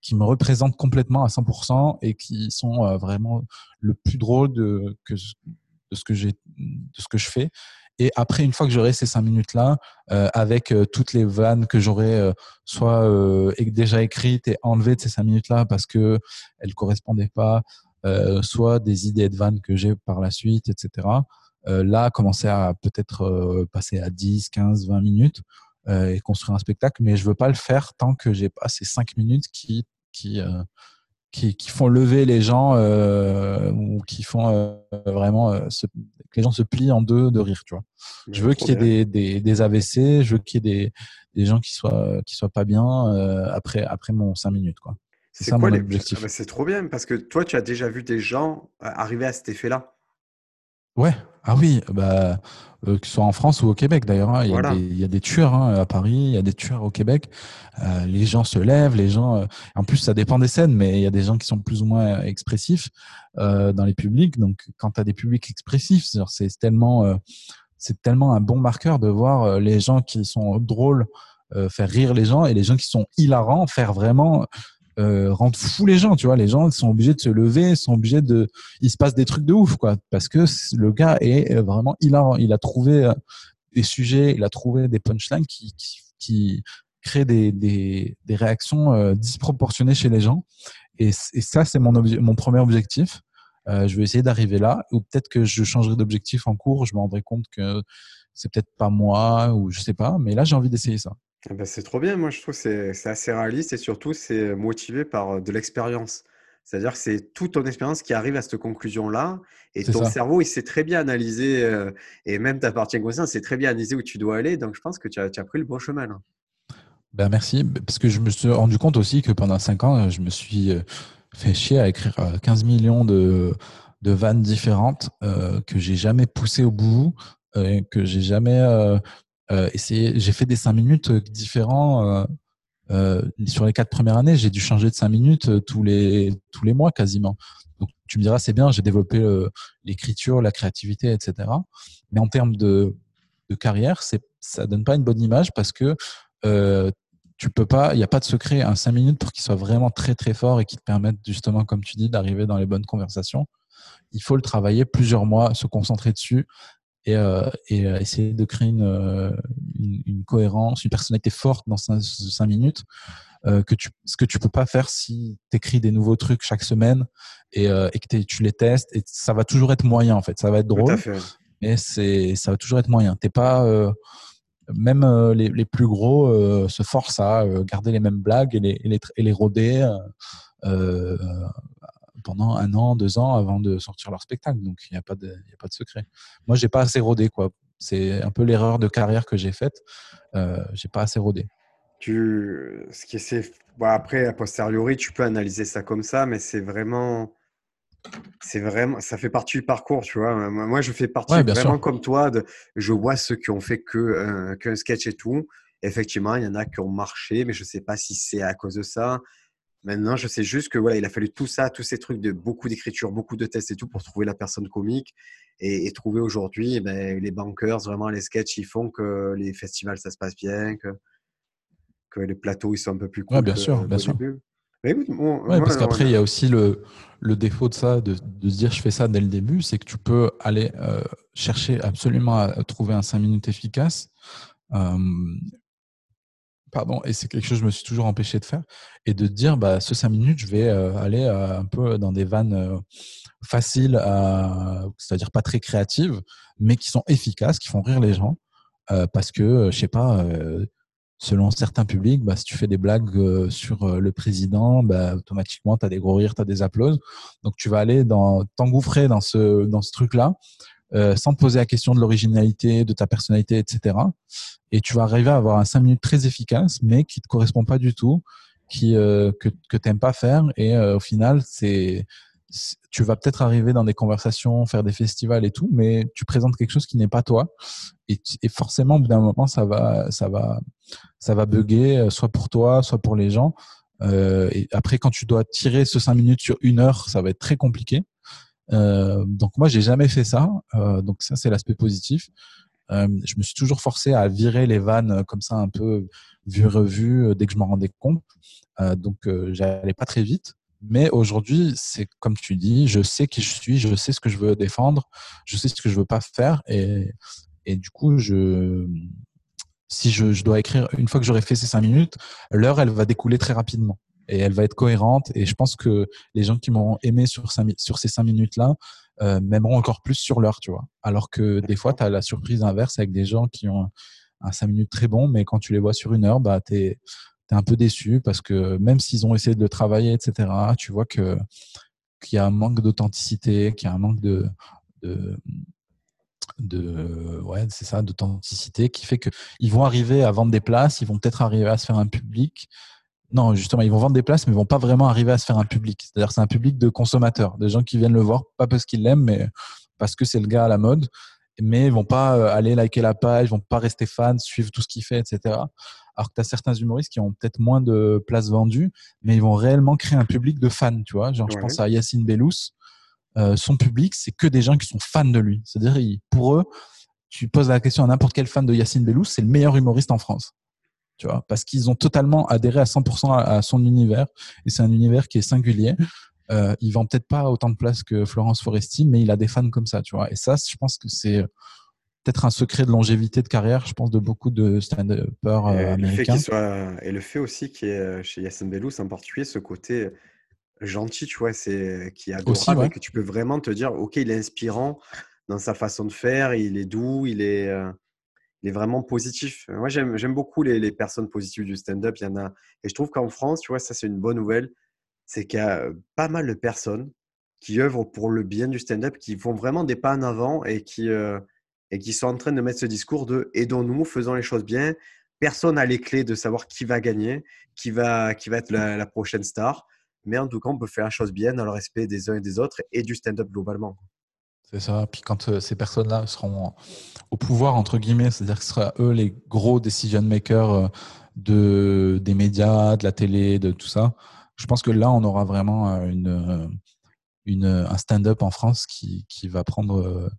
qui me représentent complètement à 100% et qui sont euh, vraiment le plus drôle de, ce que j'ai, de ce que je fais. Et après, une fois que j'aurai ces cinq minutes-là, euh, avec euh, toutes les vannes que j'aurai soit déjà écrites et enlevées de ces cinq minutes-là parce que elles correspondaient pas, soit des idées de vannes que j'ai par la suite, etc. là, commencer à peut-être passer à 10, 15, 20 minutes et construire un spectacle, mais je veux pas le faire tant que j'ai pas ces cinq minutes qui qui, euh, qui, qui, font lever les gens euh, ou qui font euh, vraiment que les gens se plient en deux de rire, tu vois. je veux qu'il y ait des, des, des, AVC, je veux qu'il y ait des, des gens qui soient qui soient pas bien après après mon 5 minutes, quoi. C'est ça mon objectif. Ah c'est trop bien parce que toi, tu as déjà vu des gens arriver à cet effet-là? Ouais, ah oui, bah, euh, que ce soit en France ou au Québec d'ailleurs. Hein, il, il, y a des tueurs hein, à Paris, il y a des tueurs au Québec. Euh, les gens se lèvent, les gens. Euh, en plus, ça dépend des scènes, mais il y a des gens qui sont plus ou moins expressifs euh, dans les publics. Donc, quand tu as des publics expressifs, c'est tellement, euh, c'est tellement un bon marqueur de voir les gens qui sont drôles faire rire les gens et les gens qui sont hilarants faire vraiment euh, rendre fou les gens, tu vois. Les gens sont obligés de se lever, sont obligés de. Il se passe des trucs de ouf, quoi, parce que le gars est euh, vraiment hilarant. Il a trouvé euh, des sujets, il a trouvé des punchlines qui, qui, qui créent des, des, des réactions euh, disproportionnées chez les gens. Et, et ça, c'est mon, mon premier objectif. Euh, je vais essayer d'arriver là, ou peut-être que je changerai d'objectif en cours. Je me rendrai compte que c'est peut-être pas moi, ou je sais pas. Mais là, j'ai envie d'essayer ça. Ah bah, c'est trop bien, moi je trouve que c'est assez réaliste et surtout c'est motivé par de l'expérience. C'est-à-dire que c'est toute ton expérience qui arrive à cette conclusion-là et ton cerveau il sait très bien analyser et même ta partie inconsciente sait très bien analyser où tu dois aller. Donc je pense que tu as, pris le bon chemin. Ben merci, parce que je me suis rendu compte aussi que pendant 5 ans, je me suis fait chier à écrire 15 millions de, de vannes différentes que j'ai jamais poussé au bout, que j'ai jamais euh, j'ai fait des cinq minutes euh, différents. Euh, euh, sur les quatre premières années, j'ai dû changer de cinq minutes tous les tous les mois quasiment. Donc tu me diras c'est bien, j'ai développé l'écriture, la créativité, etc. Mais en termes de, carrière, c'est ça donne pas une bonne image parce que euh, tu peux pas, il n'y a pas de secret. Un cinq minutes pour qu'il soit vraiment très très fort et qui te permette justement, comme tu dis, d'arriver dans les bonnes conversations. Il faut le travailler plusieurs mois, se concentrer dessus, et, euh, et euh, essayer de créer une, une, une, cohérence, une personnalité forte dans cinq, cinq minutes. Euh, que tu, ce que tu peux pas faire si tu écris des nouveaux trucs chaque semaine et, euh, et que tu les testes et ça va toujours être moyen en fait ça va être drôle mais c'est ça va toujours être moyen t'es pas euh, même euh, les, les, plus gros se forcent à garder les mêmes blagues et les, et les, et les roder pendant un an, deux ans avant de sortir leur spectacle. Donc, il n'y a, pas de, a pas de secret. Moi, j'ai pas assez rodé, quoi. C'est un peu l'erreur de carrière que j'ai faite. Euh, j'ai pas assez rodé. Tu, ce qui est, bon, après, a posteriori, tu peux analyser ça comme ça, mais c'est vraiment, c'est vraiment, ça fait partie du parcours, tu vois. Moi, je fais partie vraiment comme toi. De, je vois ceux qui ont fait que euh, qu'un sketch et tout. Effectivement, il y en a qui ont marché, mais je sais pas si c'est à cause de ça. Maintenant, je sais juste que voilà, il a fallu tout ça, tous ces trucs de beaucoup d'écriture, beaucoup de tests et tout pour trouver la personne comique et, trouver aujourd'hui eh ben, les bankers, vraiment les sketchs, ils font que les festivals ça se passe bien, que, que les plateaux ils sont un peu plus cool. Ouais, bien sûr, bien sûr. ouais, parce qu'après, il y a aussi le, le défaut de ça, de, de, se dire je fais ça dès le début, c'est que tu peux aller euh, chercher absolument à trouver un 5 minutes efficace. Euh, pardon, et c'est quelque chose que je me suis toujours empêché de faire, et de dire, bah, ce 5 minutes, je vais euh, aller euh, un peu dans des vannes euh, faciles, c'est-à-dire pas très créatives, mais qui sont efficaces, qui font rire les gens, parce que, je sais pas, selon certains publics, bah, si tu fais des blagues sur le président, bah, automatiquement, tu as des gros rires, tu as des applauses. Donc, tu vas aller dans t'engouffrer dans ce, dans ce truc-là euh, sans te poser la question de l'originalité, de ta personnalité, etc. Et tu vas arriver à avoir un 5 minutes très efficace, mais qui te correspond pas du tout, qui, que, que tu n'aimes pas faire. Et au final, c'est tu vas peut-être arriver dans des conversations, faire des festivals et tout, mais tu présentes quelque chose qui n'est pas toi. Et, forcément, au bout d'un moment, ça va, ça va, ça va bugger, soit pour toi, soit pour les gens. Euh, et après, quand tu dois tirer ce 5 minutes sur une heure, ça va être très compliqué. Euh, donc moi, j'ai jamais fait ça. Euh, donc ça, c'est l'aspect positif. Euh, je me suis toujours forcé à virer les vannes comme ça, un peu vu revu, euh, dès que je m'en rendais compte. Donc j'allais pas très vite. Mais aujourd'hui, c'est comme tu dis, je sais qui je suis, je sais ce que je veux défendre, je sais ce que je veux pas faire, et, du coup, si je, dois écrire une fois que j'aurai fait ces cinq minutes, l'heure elle va découler très rapidement et elle va être cohérente. Et je pense que les gens qui m'ont aimé sur, ces cinq minutes là euh, m'aimeront encore plus sur l'heure, tu vois. Alors que des fois, tu as la surprise inverse avec des gens qui ont un, cinq minutes très bon, mais quand tu les vois sur une heure, bah tu es, un peu déçu parce que même s'ils ont essayé de le travailler, etc., tu vois que qu'il y a un manque d'authenticité, qu'il y a un manque de de ouais c'est ça d'authenticité qui fait que ils vont arriver à vendre des places ils vont peut-être arriver à se faire un public non justement ils vont vendre des places mais ils vont pas vraiment arriver à se faire un public. C'est-à-dire c'est un public de consommateurs des gens qui viennent le voir pas parce qu'ils l'aiment mais parce que c'est le gars à la mode. Mais ils vont pas euh, aller liker la page ils vont pas rester fans suivre tout ce qu'il fait etc alors que tu as certains humoristes qui ont peut-être moins de places vendues mais ils vont réellement créer un public de fans tu vois. Genre je pense à Yacine Bellous. Euh, son public, c'est que des gens qui sont fans de lui. C'est-à-dire, pour eux, tu poses la question à n'importe quel fan de Yacine Bellous, c'est le meilleur humoriste en France. Tu vois, parce qu'ils ont totalement adhéré à 100% à, son univers. Et c'est un univers qui est singulier. Euh, il vend peut-être pas autant de place que Florence Foresti, mais il a des fans comme ça, tu vois. Et ça, je pense que c'est peut-être un secret de longévité de carrière, je pense, de beaucoup de stand-uppers euh, américains. et le fait aussi qu'il y ait chez Yacine Bellous en particulier ce côté gentil, tu vois, c'est qui est adorable que tu peux vraiment te dire, ok, il est inspirant dans sa façon de faire, il est doux, il est, euh, il est vraiment positif. Moi, j'aime beaucoup les, les, personnes positives du stand-up. Il y en a, et je trouve qu'en France, tu vois, ça c'est une bonne nouvelle, c'est qu'il y a euh, pas mal de personnes qui œuvrent pour le bien du stand-up, qui font vraiment des pas en avant et qui euh, et qui sont en train de mettre ce discours de aidons-nous, faisons les choses bien. Personne n'a les clés de savoir qui va gagner, qui va, qui va être la, la prochaine star. Mais en tout cas, on peut faire la chose bien dans le respect des uns et des autres et du stand-up globalement. C'est ça. Puis quand euh, ces personnes-là seront au pouvoir, entre guillemets, c'est-à-dire que ce sera eux les gros decision makers euh, de, des médias, de la télé, de tout ça, je pense que là, on aura vraiment euh, une, une, un stand-up en France qui, qui va prendre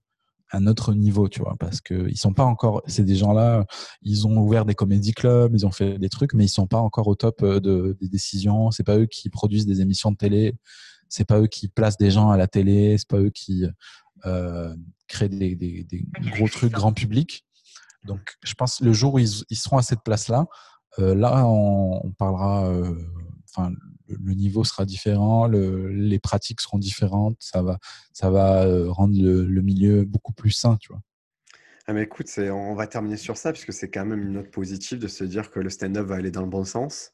un autre niveau, tu vois, parce que ils sont pas encore, c'est des gens-là, ils ont ouvert des comédie clubs, ils ont fait des trucs, mais ils sont pas encore au top de, des décisions. C'est pas eux qui produisent des émissions de télé, c'est pas eux qui placent des gens à la télé, c'est pas eux qui euh, créent des, des, des, gros trucs grand public. Donc, je pense le jour où ils, ils seront à cette place-là, euh, là, on, on parlera, euh, enfin, le niveau sera différent, les pratiques seront différentes, ça va, ça va euh, rendre le, milieu beaucoup plus sain, tu vois. Ah mais écoute, on va terminer sur ça puisque c'est quand même une note positive de se dire que le stand-up va aller dans le bon sens.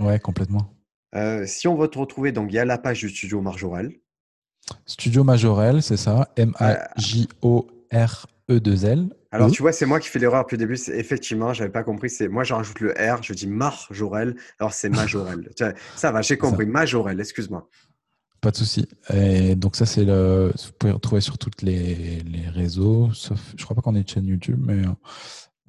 Ouais, complètement. Euh, si on veut te retrouver, donc il y a la page du studio Marjorel. Studio Majorel, c'est ça, M-A-J-O-R E2L. Alors, tu vois, c'est moi qui fais l'erreur depuis le début. Effectivement, je n'avais pas compris. C'est Moi, je rajoute le R, je dis Marjorel. Alors, c'est Majorel. [LAUGHS] ça va, j'ai compris. Majorel, excuse-moi. Pas de souci. Et donc, ça, c'est le. Vous pouvez retrouver sur tous les, réseaux, sauf. Je crois pas qu'on ait une chaîne YouTube, mais.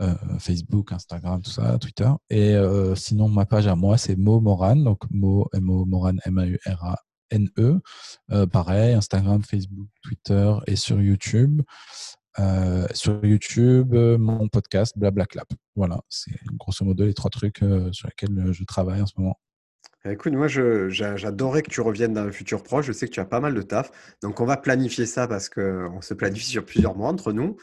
Euh, Facebook, Instagram, tout ça, Twitter. Et euh, sinon, ma page à moi, c'est Mo Moran, donc Mo, M-O, Moran, M-A-U-R-A-N-E. Euh, pareil, Instagram, Facebook, Twitter et sur YouTube. Euh, sur YouTube, euh, mon podcast Blablaclap. Voilà, c'est grosso modo les trois trucs sur lesquels je travaille en ce moment. Écoute, moi, j'adorais que tu reviennes dans le futur proche. Je sais que tu as pas mal de taf. Donc, on va planifier ça parce qu'on se planifie sur plusieurs mois entre nous.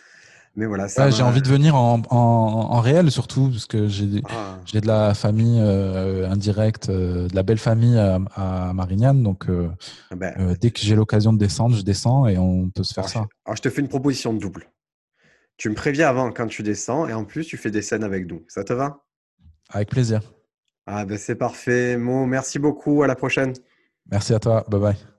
Mais voilà, j'ai envie de venir en, en, réel surtout parce que j'ai ah. j'ai de la famille indirecte, de la belle famille à, Marignane. Donc, ah ben, dès que j'ai l'occasion de descendre, je descends et on peut se faire ça. Alors, je te fais une proposition double. Tu me préviens avant quand tu descends et en plus, tu fais des scènes avec nous. Ça te va? Avec plaisir. Ah ben c'est parfait. Mo, merci beaucoup. À la prochaine. Merci à toi. Bye bye.